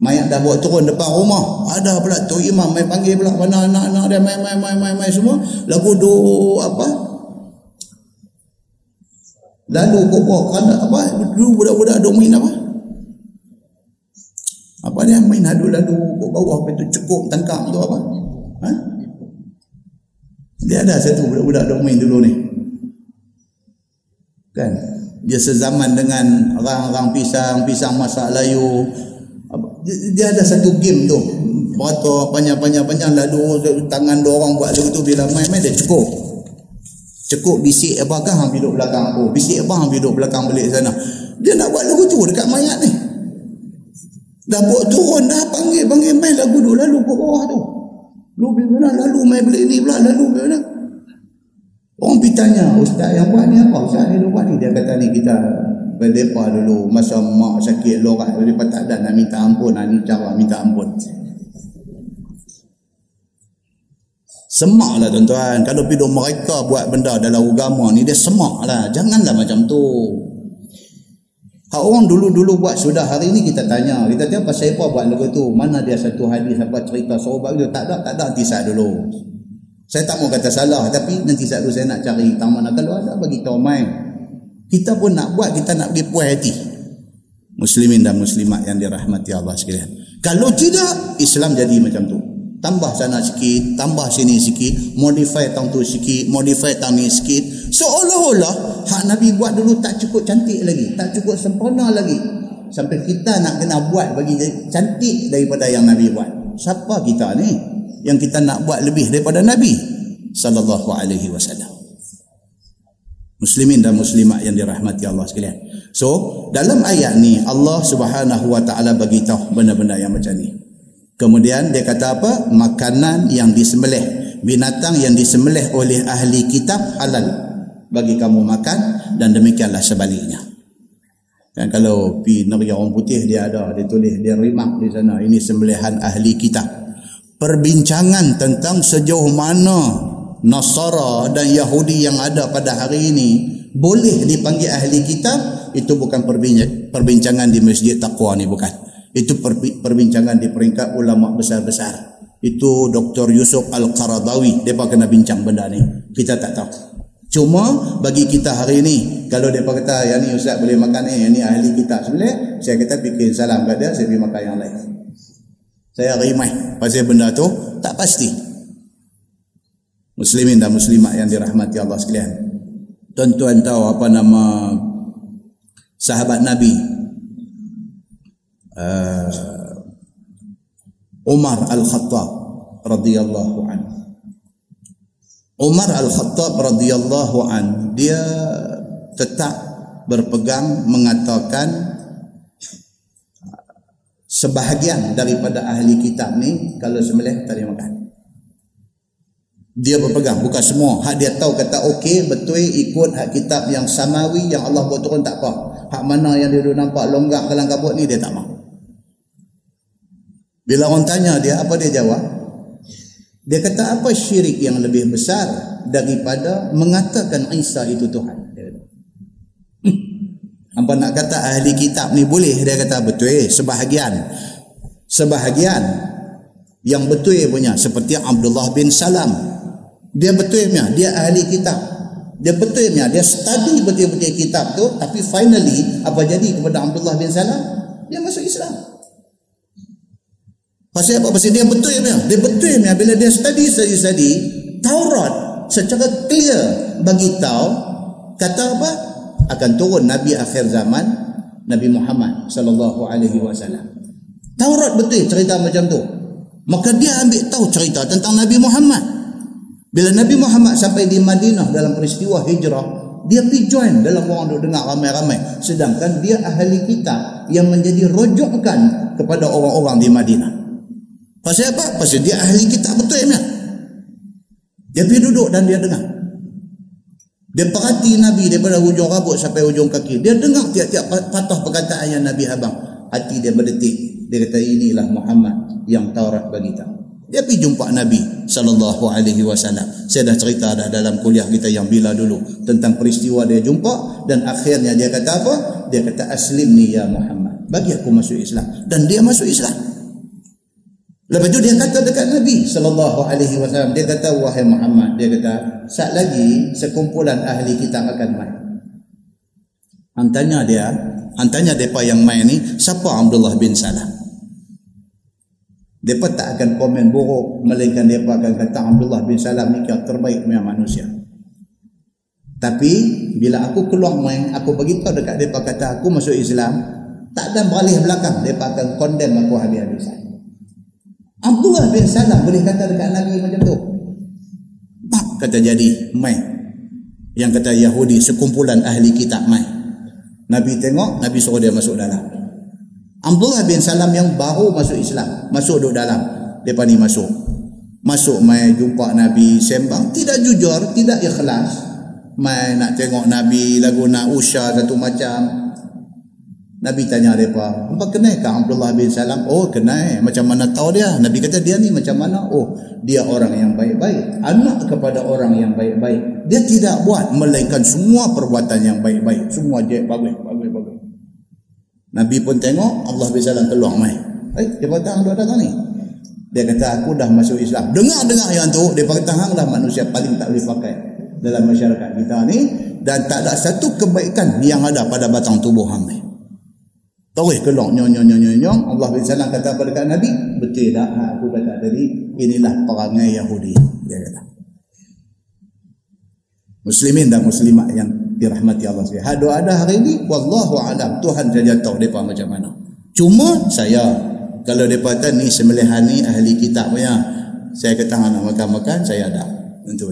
Mayat dah bawa turun depan rumah. Ada pula tu imam main panggil pula mana anak-anak dia main main main main main semua. Lagu do apa? Lalu kok kan apa? Dulu budak-budak duk main apa? Apa dia main adu lalu kok bawah apa itu cukup tangkap tu apa? Ha? Dia ada satu budak-budak duk main dulu ni. Kan? Dia sezaman dengan orang-orang pisang, pisang masak layu, dia ada satu game tu. Beratur panjang-panjang-panjang lalu tangan dua orang buat lagu tu bila main-main dia cukup. Cukup bisik apakah hang duduk belakang aku. Bisik apa hang duduk belakang balik sana. Dia nak buat lagu tu dekat mayat ni. Dah buat turun dah panggil panggil main lagu tu lalu ke bawah tu. Lalu bila lalu main balik ni pula lalu bila orang pergi tanya ustaz yang buat ni apa? Ustaz yang buat ni. Dia kata ni kita berdepa dulu. Masa mak sakit lorak. Mereka tak ada nak minta ampun. Ni cara minta ampun. Semak lah tuan-tuan. Kalau pidu mereka buat benda dalam agama ni dia semak lah janganlah macam tu. Hak orang dulu-dulu buat sudah. Hari ni kita tanya kita tanya pasal apa buat lagu tu? Mana dia satu hadis apa cerita sahabat dia tak ada tak ada. Nanti saya dulu. Saya tak mau kata salah tapi nanti saya dulu saya nak cari taman. Kalau ada bagi tahu main kita pun nak buat kita nak pergi puas hati. Muslimin dan muslimat yang dirahmati Allah sekalian. Kalau tidak Islam jadi macam tu. Tambah sana sikit tambah sini sikit modify tahun tu sikit modify tahun ni sikit. Seolah-olah hak Nabi buat dulu tak cukup cantik lagi tak cukup sempurna lagi. Sampai kita nak kena buat bagi cantik daripada yang Nabi buat. Siapa kita ni yang kita nak buat lebih daripada Nabi? Sallallahu alaihi wasallam muslimin dan muslimat yang dirahmati Allah sekalian. So, dalam ayat ni Allah Subhanahu wa taala bagi tahu benda-benda yang macam ni. Kemudian dia kata apa? Makanan yang disembelih, binatang yang disembelih oleh ahli kitab halal bagi kamu makan dan demikianlah sebaliknya. Dan kalau pi negeri orang putih dia ada dia tulis dia rimak di sana ini sembelihan ahli kitab. Perbincangan tentang sejauh mana Nasara dan Yahudi yang ada pada hari ini boleh dipanggil ahli kitab itu bukan perbincangan di masjid taqwa ni bukan. Itu perbincangan di peringkat ulama besar-besar. Itu Dr. Yusuf Al-Qaradawi dia kena bincang benda ni. Kita tak tahu. Cuma bagi kita hari ini kalau dia kata yang ni ustaz boleh makan ni yang ni ahli kitab sebenarnya saya kata fikir salam kat dia saya pergi makan yang lain. Saya rimai pasal benda tu. Tak pasti muslimin dan muslimat yang dirahmati Allah sekalian. Tuan-tuan tahu apa nama sahabat Nabi uh, Umar Al-Khattab radhiyallahu an. Umar Al-Khattab radhiyallahu an dia tetap berpegang mengatakan sebahagian daripada ahli kitab ni kalau sembelih tak makan dia berpegang. Bukan semua. Hak dia tahu kata okey betul ikut hak kitab yang samawi yang Allah buat turun. Tak apa. Hak mana yang dia nampak longgak dalam kabut ni dia tak mau. Bila orang tanya dia apa dia jawab? Dia kata apa syirik yang lebih besar daripada mengatakan Isa itu Tuhan? Apa nak kata ahli kitab ni boleh? Dia kata betul sebahagian. Sebahagian yang betul punya. Seperti Abdullah bin Salam dia betulnya dia ahli kitab. Dia betulnya dia study betul-betul kitab tu tapi finally apa jadi kepada Abdullah bin Salam? Dia masuk Islam. Pasal apa? Pasal dia betulnya dia betulnya bila dia study study study Taurat secara clear bagi tahu kata apa? Akan turun nabi akhir zaman Nabi Muhammad sallallahu alaihi wasallam. Taurat betul cerita macam tu. Maka dia ambil tahu cerita tentang Nabi Muhammad bila Nabi Muhammad sampai di Madinah dalam peristiwa hijrah, dia pergi join dalam orang duk dengar ramai-ramai. Sedangkan dia ahli kitab yang menjadi rojokan kepada orang-orang di Madinah. Pasal apa? Pasal dia ahli kitab betul ya. Dia pergi duduk dan dia dengar. Dia perhati Nabi daripada hujung rambut sampai hujung kaki. Dia dengar tiap-tiap patah perkataan yang Nabi abang. Hati dia berdetik. Dia kata inilah Muhammad yang Taurat bagi tahu. Dia pergi jumpa Nabi sallallahu alaihi wasallam. Saya dah cerita dah dalam kuliah kita yang bila dulu tentang peristiwa dia jumpa dan akhirnya dia kata apa? Dia kata aslim ni ya Muhammad. Bagi aku masuk Islam dan dia masuk Islam. Lepas tu dia kata dekat Nabi sallallahu alaihi wasallam dia kata wahai Muhammad dia kata sat lagi sekumpulan ahli kita akan mai. Antanya dia, antanya depa yang mai ni siapa Abdullah bin Salam. Depa tak akan komen buruk melainkan depa akan kata Abdullah bin Salam ni yang terbaik punya manusia. Tapi bila aku keluar main, aku bagi tahu dekat depa kata aku masuk Islam, tak ada beralih belakang, depa akan condemn aku habis-habisan. Abdullah bin Salam boleh kata dekat Nabi macam tu. Tak kata jadi mai. Yang kata Yahudi sekumpulan ahli kitab mai. Nabi tengok, Nabi suruh dia masuk dalam. Abdullah bin Salam yang baru masuk Islam, masuk duduk dalam. Depa ni masuk. Masuk mai jumpa Nabi sembang, tidak jujur, tidak ikhlas. Mai nak tengok Nabi lagu nak usah satu macam, Nabi tanya mereka, apa kenal ke Abdullah bin Salam? Oh kenal, macam mana tahu dia? Nabi kata dia ni macam mana? Oh dia orang yang baik-baik. Anak kepada orang yang baik-baik. Dia tidak buat melainkan semua perbuatan yang baik-baik. Semua je bagus, bagus, bagus. Nabi pun tengok Allah bin Salam keluar mai. Eh, dia kata hang datang ni. Dia kata aku dah masuk Islam. Dengar-dengar yang tu, dia kata hang dah manusia paling tak boleh pakai dalam masyarakat kita ni dan tak ada satu kebaikan yang ada pada batang tubuh hang ni. Terus keluar nyong nyong nyong nyong Allah bin Salam kata kepada Nabi betul tak ha, aku kata tadi inilah perangai Yahudi dia kata Muslimin dan muslimat yang dirahmati Allah sekalian. Hadu ada hari ini wallahu alam Tuhan saja tahu depa macam mana. Cuma saya kalau depa kata ni sembelihan ni ahli kitab punya saya kata nak makan-makan saya ada. Tentu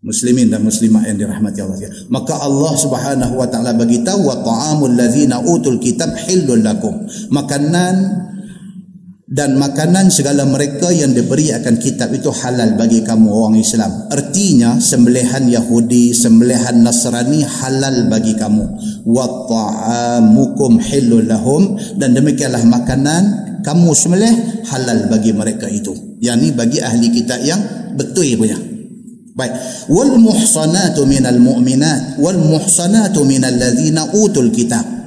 muslimin dan muslimat yang dirahmati Allah maka Allah Subhanahu wa taala bagi tahu wa ta'amul ladzina utul kitab hillul lakum makanan dan makanan segala mereka yang diberi akan kitab itu halal bagi kamu orang Islam. Artinya sembelihan Yahudi, sembelihan Nasrani halal bagi kamu. Wa ta'amukum hillul lahum dan demikianlah makanan kamu sembelih halal bagi mereka itu. Yang ni bagi ahli kitab yang betul punya. Baik. Wal muhsanatu minal mu'minat wal muhsanatu minal ladzina utul kitab.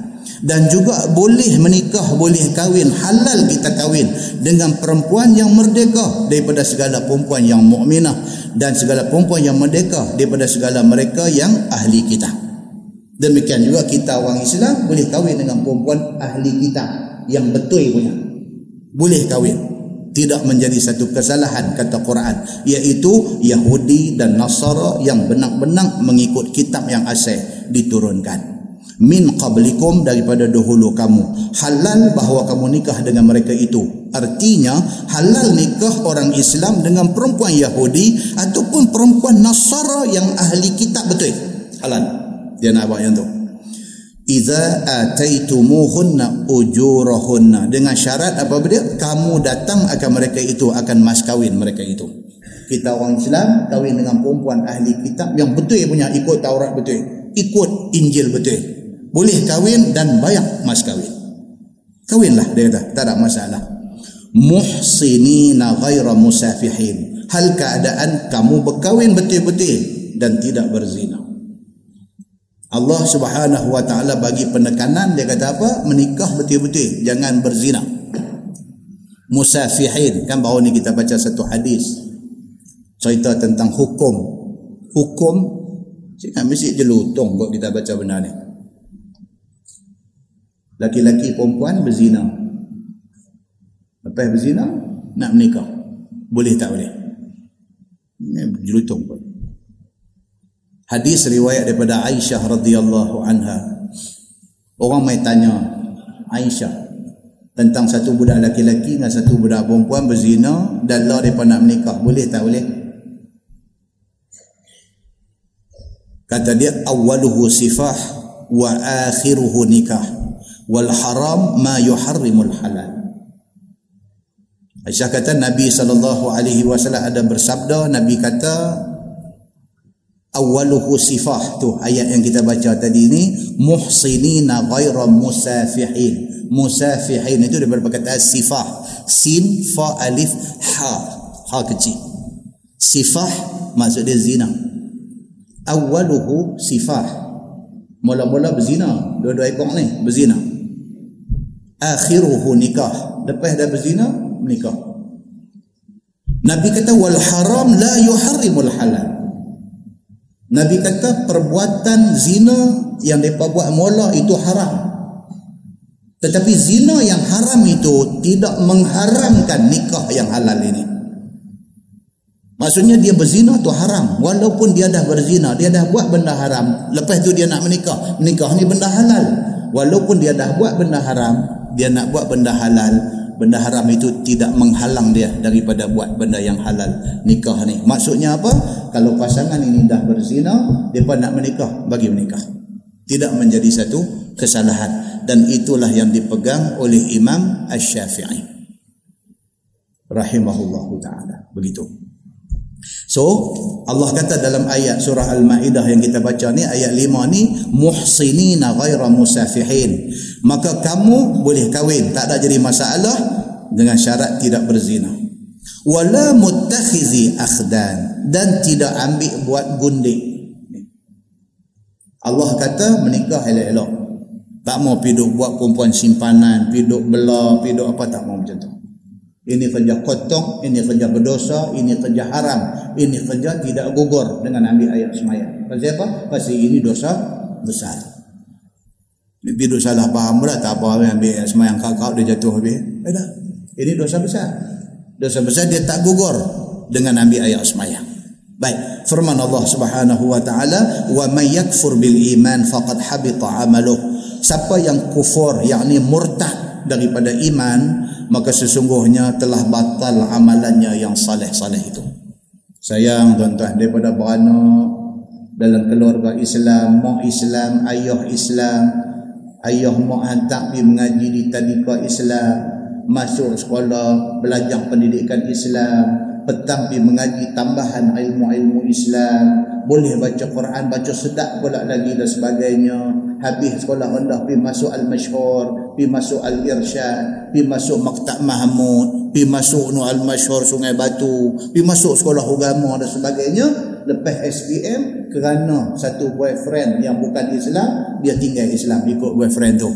Dan juga boleh menikah, boleh kahwin, halal kita kahwin dengan perempuan yang merdeka daripada segala perempuan yang mukminah dan segala perempuan yang merdeka daripada segala mereka yang ahli kita. Demikian juga kita orang Islam boleh kahwin dengan perempuan ahli kita yang betul punya. Boleh kahwin tidak menjadi satu kesalahan kata Quran iaitu Yahudi dan Nasara yang benar-benar mengikut kitab yang asal diturunkan min qablikum daripada dahulu kamu. Halal bahawa kamu nikah dengan mereka itu. Artinya halal nikah orang Islam dengan perempuan Yahudi ataupun perempuan Nasara yang ahli kitab betul? Halal. Dia nak buat yang tu. Iza ataitumuhunna ujurahunna. Dengan syarat apa dia kamu datang akan mereka itu akan mas kawin mereka itu. Kita orang Islam kahwin dengan perempuan ahli kitab yang betul punya ikut Taurat betul ikut Injil betul boleh kahwin dan bayar mas kawin kawinlah dia kata tak ada masalah muhsinina ghaira musafihin hal keadaan kamu berkahwin betul-betul dan tidak berzina Allah Subhanahu wa taala bagi penekanan dia kata apa? Menikah betul-betul, jangan berzina. Musafihin, kan baru ni kita baca satu hadis cerita tentang hukum. Hukum sehingga mesti jelutong buat kita baca benda ni. Laki-laki perempuan berzina. Lepas berzina nak menikah. Boleh tak boleh? Ini jelutong pun. Hadis riwayat daripada Aisyah radhiyallahu anha. Orang mai tanya Aisyah tentang satu budak laki-laki dengan satu budak perempuan berzina dan Allah depa nak menikah. Boleh tak boleh? Kata dia awaluhu sifah wa akhiruhu nikah wal haram ma yuharrimul halal. Aisyah kata Nabi sallallahu alaihi wasallam ada bersabda Nabi kata awaluhu sifah tu ayat yang kita baca tadi ni muhsinina ghaira musafihin. Musafihin itu daripada perkataan sifah. Sin fa alif ha. Ha kecil. Sifah maksud dia zina. Awaluhu sifah. Mula-mula berzina. Dua-dua ekor ni berzina akhiruhu nikah lepas dah berzina menikah. Nabi kata wal haram la yuharrimul halal. Nabi kata perbuatan zina yang mereka buat mula itu haram. Tetapi zina yang haram itu tidak mengharamkan nikah yang halal ini. Maksudnya dia berzina tu haram. Walaupun dia dah berzina, dia dah buat benda haram. Lepas tu dia nak menikah. Menikah ni benda halal. Walaupun dia dah buat benda haram, dia nak buat benda halal. Benda haram itu tidak menghalang dia daripada buat benda yang halal. Nikah ni. Maksudnya apa? Kalau pasangan ini dah berzina, pun nak menikah, bagi menikah. Tidak menjadi satu kesalahan. Dan itulah yang dipegang oleh Imam Ash-Syafi'i. Rahimahullahu ta'ala. Begitu. So Allah kata dalam ayat surah Al-Maidah yang kita baca ni ayat 5 ni muhsinina ghaira musafihin. Maka kamu boleh kahwin tak ada jadi masalah dengan syarat tidak berzina. Wala muttakhizi akhdan dan tidak ambil buat gundik. Allah kata menikah elok-elok. Tak mau piduk buat perempuan simpanan, piduk belah, piduk apa tak mau macam tu. Ini kerja kotok, ini kerja berdosa, ini kerja haram, ini kerja tidak gugur dengan ambil ayat semayang. Pasal apa? Pasal ini dosa besar. Lebih dosa salah faham pula, tak apa ambil ayat semayang kakak, dia jatuh habis. Eh dah. Ini dosa besar. Dosa besar dia tak gugur dengan ambil ayat semayang. Baik, firman Allah Subhanahu wa taala, "Wa may yakfur bil iman faqad habita 'amaluh." Siapa yang kufur, yakni murtad daripada iman, maka sesungguhnya telah batal amalannya yang saleh-saleh itu. Sayang tuan-tuan daripada beranak dalam keluarga Islam, mak Islam, ayah Islam, ayah mak hantar pergi mengaji di tadika Islam, masuk sekolah, belajar pendidikan Islam, petang pergi mengaji tambahan ilmu-ilmu Islam, boleh baca Quran, baca sedap pula lagi dan sebagainya. Habis sekolah rendah pergi masuk Al-Mashhur, pergi masuk Al-Irsyad, pergi masuk Maktab Mahmud, pergi masuk Nu Al-Mashhur Sungai Batu, pergi masuk sekolah agama dan sebagainya. Lepas SPM kerana satu boyfriend yang bukan Islam, dia tinggal Islam ikut boyfriend tu.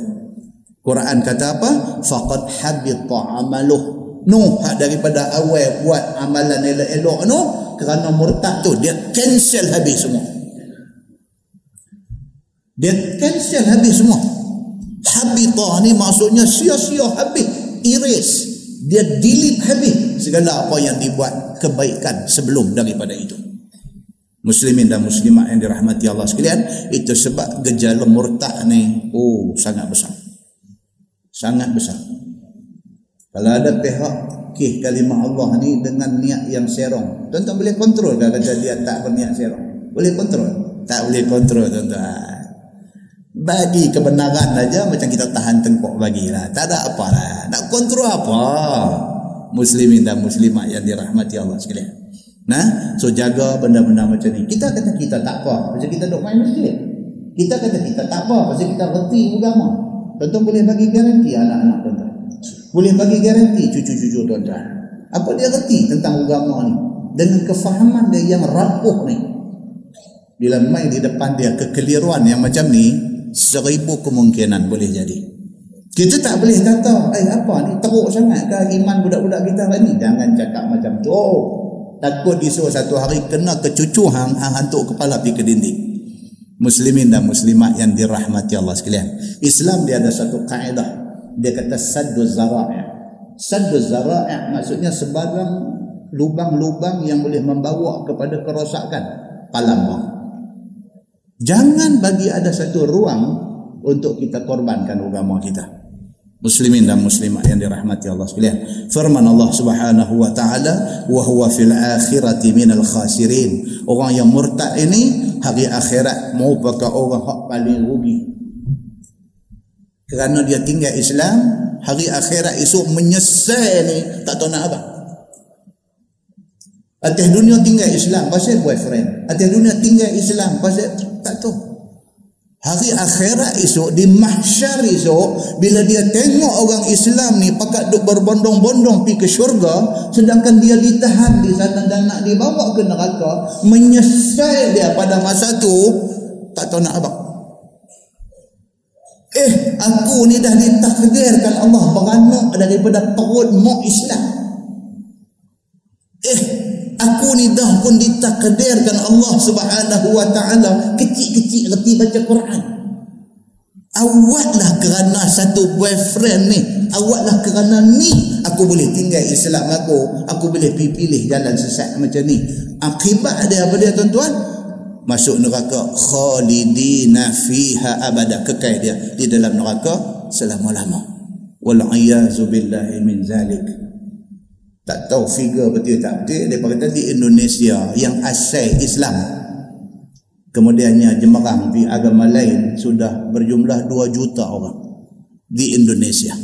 Quran kata apa? Faqad habita amaluh Nuh daripada awal buat amalan elok-elok tu kerana murtad tu dia cancel habis semua. Dia cancel habis semua. Habitah ni maksudnya sia-sia habis, erase. Dia delete habis segala apa yang dibuat kebaikan sebelum daripada itu. Muslimin dan muslimat yang dirahmati Allah sekalian, itu sebab gejala murtad ni oh sangat besar. Sangat besar. Kalau ada pihak kih kalimah Allah ni dengan niat yang serong. Tuan-tuan boleh kontrol ke kata dia tak berniat serong? Boleh kontrol? Tak boleh kontrol tuan-tuan. Bagi kebenaran saja macam kita tahan tengkok bagilah. Tak ada apa lah. Nak kontrol apa? Muslimin dan muslimat yang dirahmati Allah sekalian. Nah, so jaga benda-benda macam ni. Kita kata kita tak apa, macam kita duk main masjid. Kita kata kita tak apa, pasal kita reti agama. Tuan-tuan boleh bagi garanti anak-anak tuan-tuan. Boleh bagi garanti cucu-cucu tuan-tuan. Apa dia reti tentang agama ni? Dengan kefahaman dia yang rapuh ni. Bila main di depan dia kekeliruan yang macam ni, seribu kemungkinan boleh jadi. Kita tak boleh kata, eh apa ni teruk sangat ke iman budak-budak kita ni? Jangan cakap macam tu. Takut disuruh satu hari kena kecucu hang, hang hantuk kepala pergi ke dinding. Muslimin dan muslimat yang dirahmati Allah sekalian. Islam dia ada satu kaedah dia kata saddu zara'i. Saddu zara'i maksudnya sebarang lubang-lubang yang boleh membawa kepada kerosakan palang jangan bagi ada satu ruang untuk kita korbankan agama kita. Muslimin dan muslimat yang dirahmati Allah sekalian. Firman Allah Subhanahu wa taala wa huwa fil akhirati minal khasirin. Orang yang murtad ini hari akhirat merupakan orang hak paling rugi kerana dia tinggal Islam hari akhirat esok menyesal ni tak tahu nak apa. Atas dunia tinggal Islam pasal boyfriend. Atas dunia tinggal Islam pasal tak tahu. Hari akhirat esok di mahsyar esok bila dia tengok orang Islam ni pakat duk berbondong-bondong pergi ke syurga sedangkan dia ditahan di sana dan nak dibawa ke neraka menyesal dia pada masa tu tak tahu nak apa Eh, aku ni dah ditakdirkan Allah beranak daripada perut mak Islam. Eh, aku ni dah pun ditakdirkan Allah Subhanahu wa taala kecil-kecil reti baca Quran. Awaklah kerana satu boyfriend ni, awaklah kerana ni aku boleh tinggal Islam aku, aku boleh pilih jalan sesat macam ni. Akibat dia apa dia tuan-tuan? Masuk neraka khalidina fiha abada. Kekal dia di dalam neraka selama-lama. Wal a'yazu billahi min zalik. Tak tahu figure betul tak betul dia kata di Indonesia yang asal Islam. Kemudiannya jemaah di agama lain sudah berjumlah 2 juta orang di Indonesia.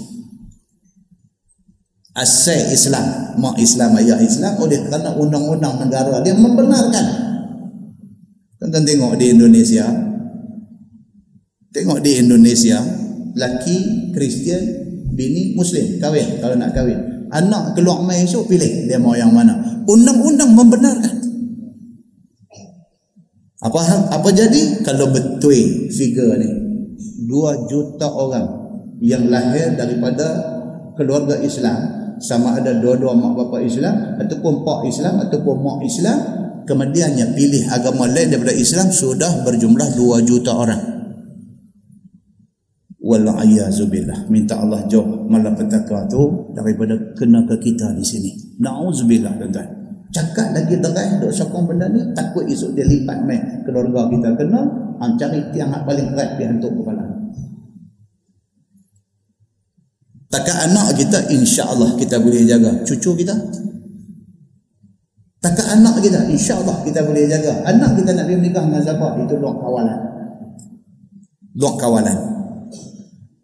Asal Islam mak Islam ayah Islam oleh kerana undang-undang negara dia membenarkan tuan tengok di Indonesia tengok di Indonesia laki Kristian bini Muslim kahwin kalau nak kahwin. Anak keluar mai esok pilih dia mau yang mana. Undang-undang membenarkan. Apa apa jadi? Kalau betul figure ni 2 juta orang yang lahir daripada keluarga Islam sama ada dua-dua mak bapak Islam ataupun pak Islam ataupun mak Islam kemudiannya pilih agama lain daripada Islam sudah berjumlah 2 juta orang. Wal-ayazubillah minta Allah jauh malapetaka tu daripada kena ke kita di sini. Na'udzubillah tuan-tuan. Cakap lagi derai duk sokong benda ni takut esok dia lipat mai keluarga kita kena han cari tiang yang paling kerat dia hantuk kepala. Takkan anak kita insya-Allah kita boleh jaga. Cucu kita takkan anak kita insya-Allah kita boleh jaga anak kita nak pergi menikah dengan siapa itu luar kawalan luar kawalan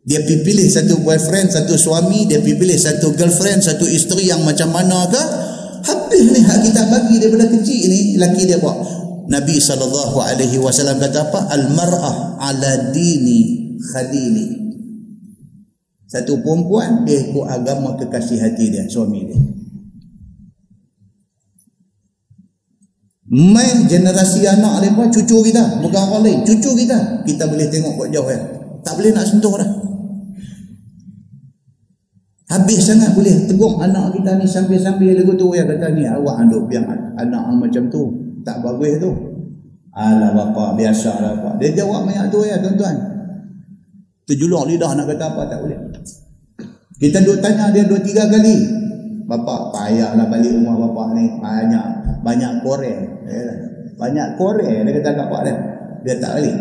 dia pilih satu boyfriend, satu suami, dia pilih satu girlfriend, satu isteri yang macam mana ke? Habis ni hak kita bagi daripada kecil ni, laki dia buat. Nabi SAW kata apa? Al-mar'ah ala dini khadili. Satu perempuan, dia ikut agama kekasih hati dia, suami dia. Main generasi anak dia cucu kita, bukan orang lain, cucu kita. Kita boleh tengok kok jauh ya. Tak boleh nak sentuh dah. Habis sangat boleh tegur anak kita ni sambil-sambil lagu tu ya kata ni awak anduk biar anak macam tu. Tak bagus tu. Alah bapa biasa lah bapa. Dia jawab banyak tu ya tuan-tuan. Terjulur lidah nak kata apa tak boleh. Kita duk tanya dia dua tiga kali. Bapa payahlah balik rumah bapa ni. Banyak banyak korek. Banyak korek dia kata kat pak dia. Dia tak balik.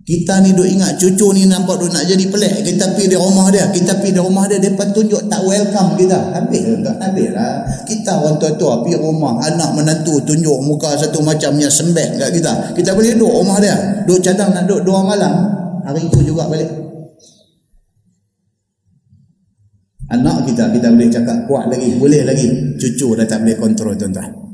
Kita ni duk ingat cucu ni nampak duk nak jadi pelik. Kita pergi di rumah dia. Kita pergi di rumah dia. Dia tunjuk tak welcome kita. Habis tak? Habis lah. Kita orang tua-tua pergi rumah. Anak menantu tunjuk muka satu macam yang sembek kat kita. Kita boleh duduk rumah dia. Duduk cadang nak duduk dua malam. Hari itu juga balik. Anak kita, kita boleh cakap kuat lagi. Boleh lagi. Cucu dah tak boleh kontrol tuan-tuan.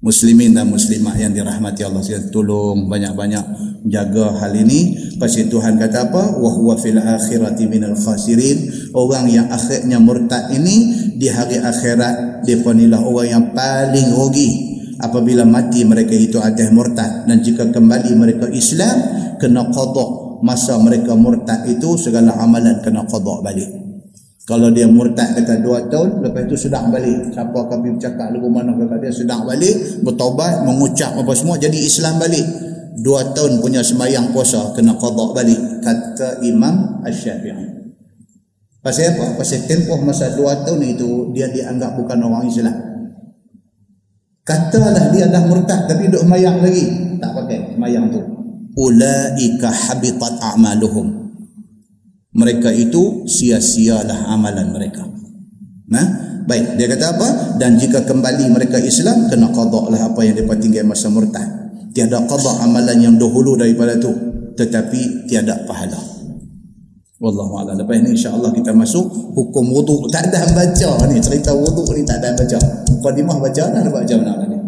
Muslimin dan muslimat yang dirahmati Allah sekalian tolong banyak-banyak jaga hal ini. Pasti Tuhan kata apa? Wa huwa fil akhirati minal khasirin. Orang yang akhirnya murtad ini di hari akhirat dia inilah orang yang paling rugi. Apabila mati mereka itu atas murtad. Dan jika kembali mereka Islam kena qada masa mereka murtad itu segala amalan kena qada balik kalau dia murtad kata dua tahun, lepas itu sedang balik. Siapa pergi bercakap lagu mana kata dia sedang balik, bertaubat, mengucap apa semua, jadi Islam balik. Dua tahun punya sembahyang puasa, kena qadak balik. Kata Imam Ash-Syafi'i. Pasal apa? Pasal tempoh masa dua tahun itu, dia dianggap bukan orang Islam. Katalah dia dah murtad, tapi duduk sembahyang lagi. Tak pakai sembahyang tu. Ulaika habitat a'maluhum mereka itu sia-sialah amalan mereka. Nah, baik dia kata apa? Dan jika kembali mereka Islam kena qada lah apa yang depa tinggal masa murtad. Tiada qada amalan yang dahulu daripada tu tetapi tiada pahala. Wallahu a'lam. Lepas ini insya-Allah kita masuk hukum wudu. Tak ada baca ni cerita wudu ni tak ada baca. Mukadimah baca dah baca mana tadi.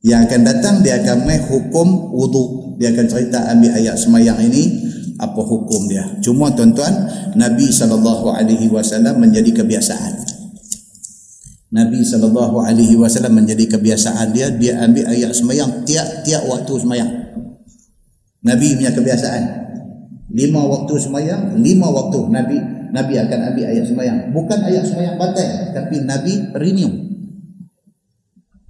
Yang akan datang dia akan mai hukum wudu. Dia akan cerita ambil ayat semayang ini apa hukum dia. Cuma tuan-tuan, Nabi saw menjadi kebiasaan. Nabi saw menjadi kebiasaan dia dia ambil ayat semayang tiap-tiap waktu semayang. Nabi punya kebiasaan. Lima waktu semayang, lima waktu Nabi Nabi akan ambil ayat sembahyang. Bukan ayat sembahyang batal, tapi Nabi renew.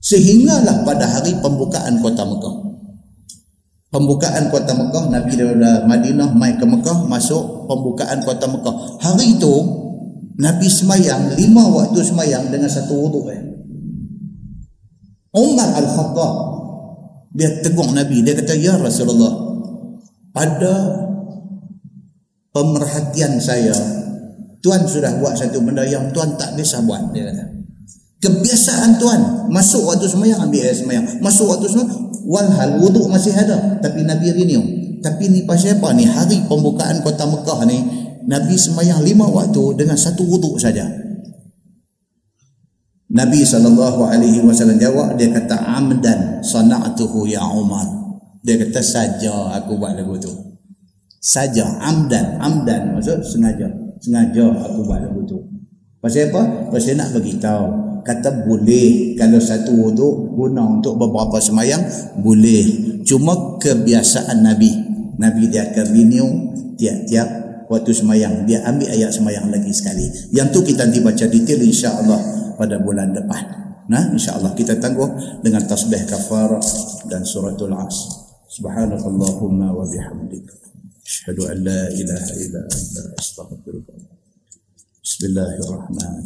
Sehinggalah pada hari pembukaan kota Mekah. Pembukaan kota Mekah, Nabi daripada Madinah mai ke Mekah, masuk pembukaan kota Mekah. Hari itu, Nabi semayang, lima waktu semayang dengan satu wuduk. Eh. Umar Al-Khattab, dia tegur Nabi, dia kata, Ya Rasulullah, pada pemerhatian saya Tuan sudah buat satu benda yang Tuan tak biasa buat dia kata kebiasaan Tuan masuk waktu semayang ambil air semayang masuk waktu semayang walhal wuduk masih ada. Tapi Nabi renew tapi ni pasal apa ni? Hari pembukaan kota Mekah ni Nabi semayang lima waktu dengan satu wuduk saja. Nabi SAW jawab dia kata amdan sana'atuhu ya Umar. Dia kata saja aku buat lagu tu. Saja amdan amdan maksud sengaja. Sengaja aku buat lagu tu. Pasal apa? Pasal nak bagi tahu kata boleh kalau satu wuduk guna untuk beberapa semayang boleh cuma kebiasaan nabi nabi dia akan renew tiap-tiap waktu semayang dia ambil ayat semayang lagi sekali yang tu kita nanti baca detail insya-Allah pada bulan depan nah insya-Allah kita tangguh dengan tasbih kafarah dan suratul as subhanakallahumma wa bihamdika أشهد أن لا إله إلا أنت أستغفرك بسم الله الرحمن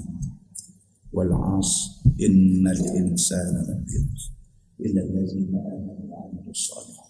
والعصر إن الإنسان لفي إلا الذين آمنوا وعملوا الصالحات.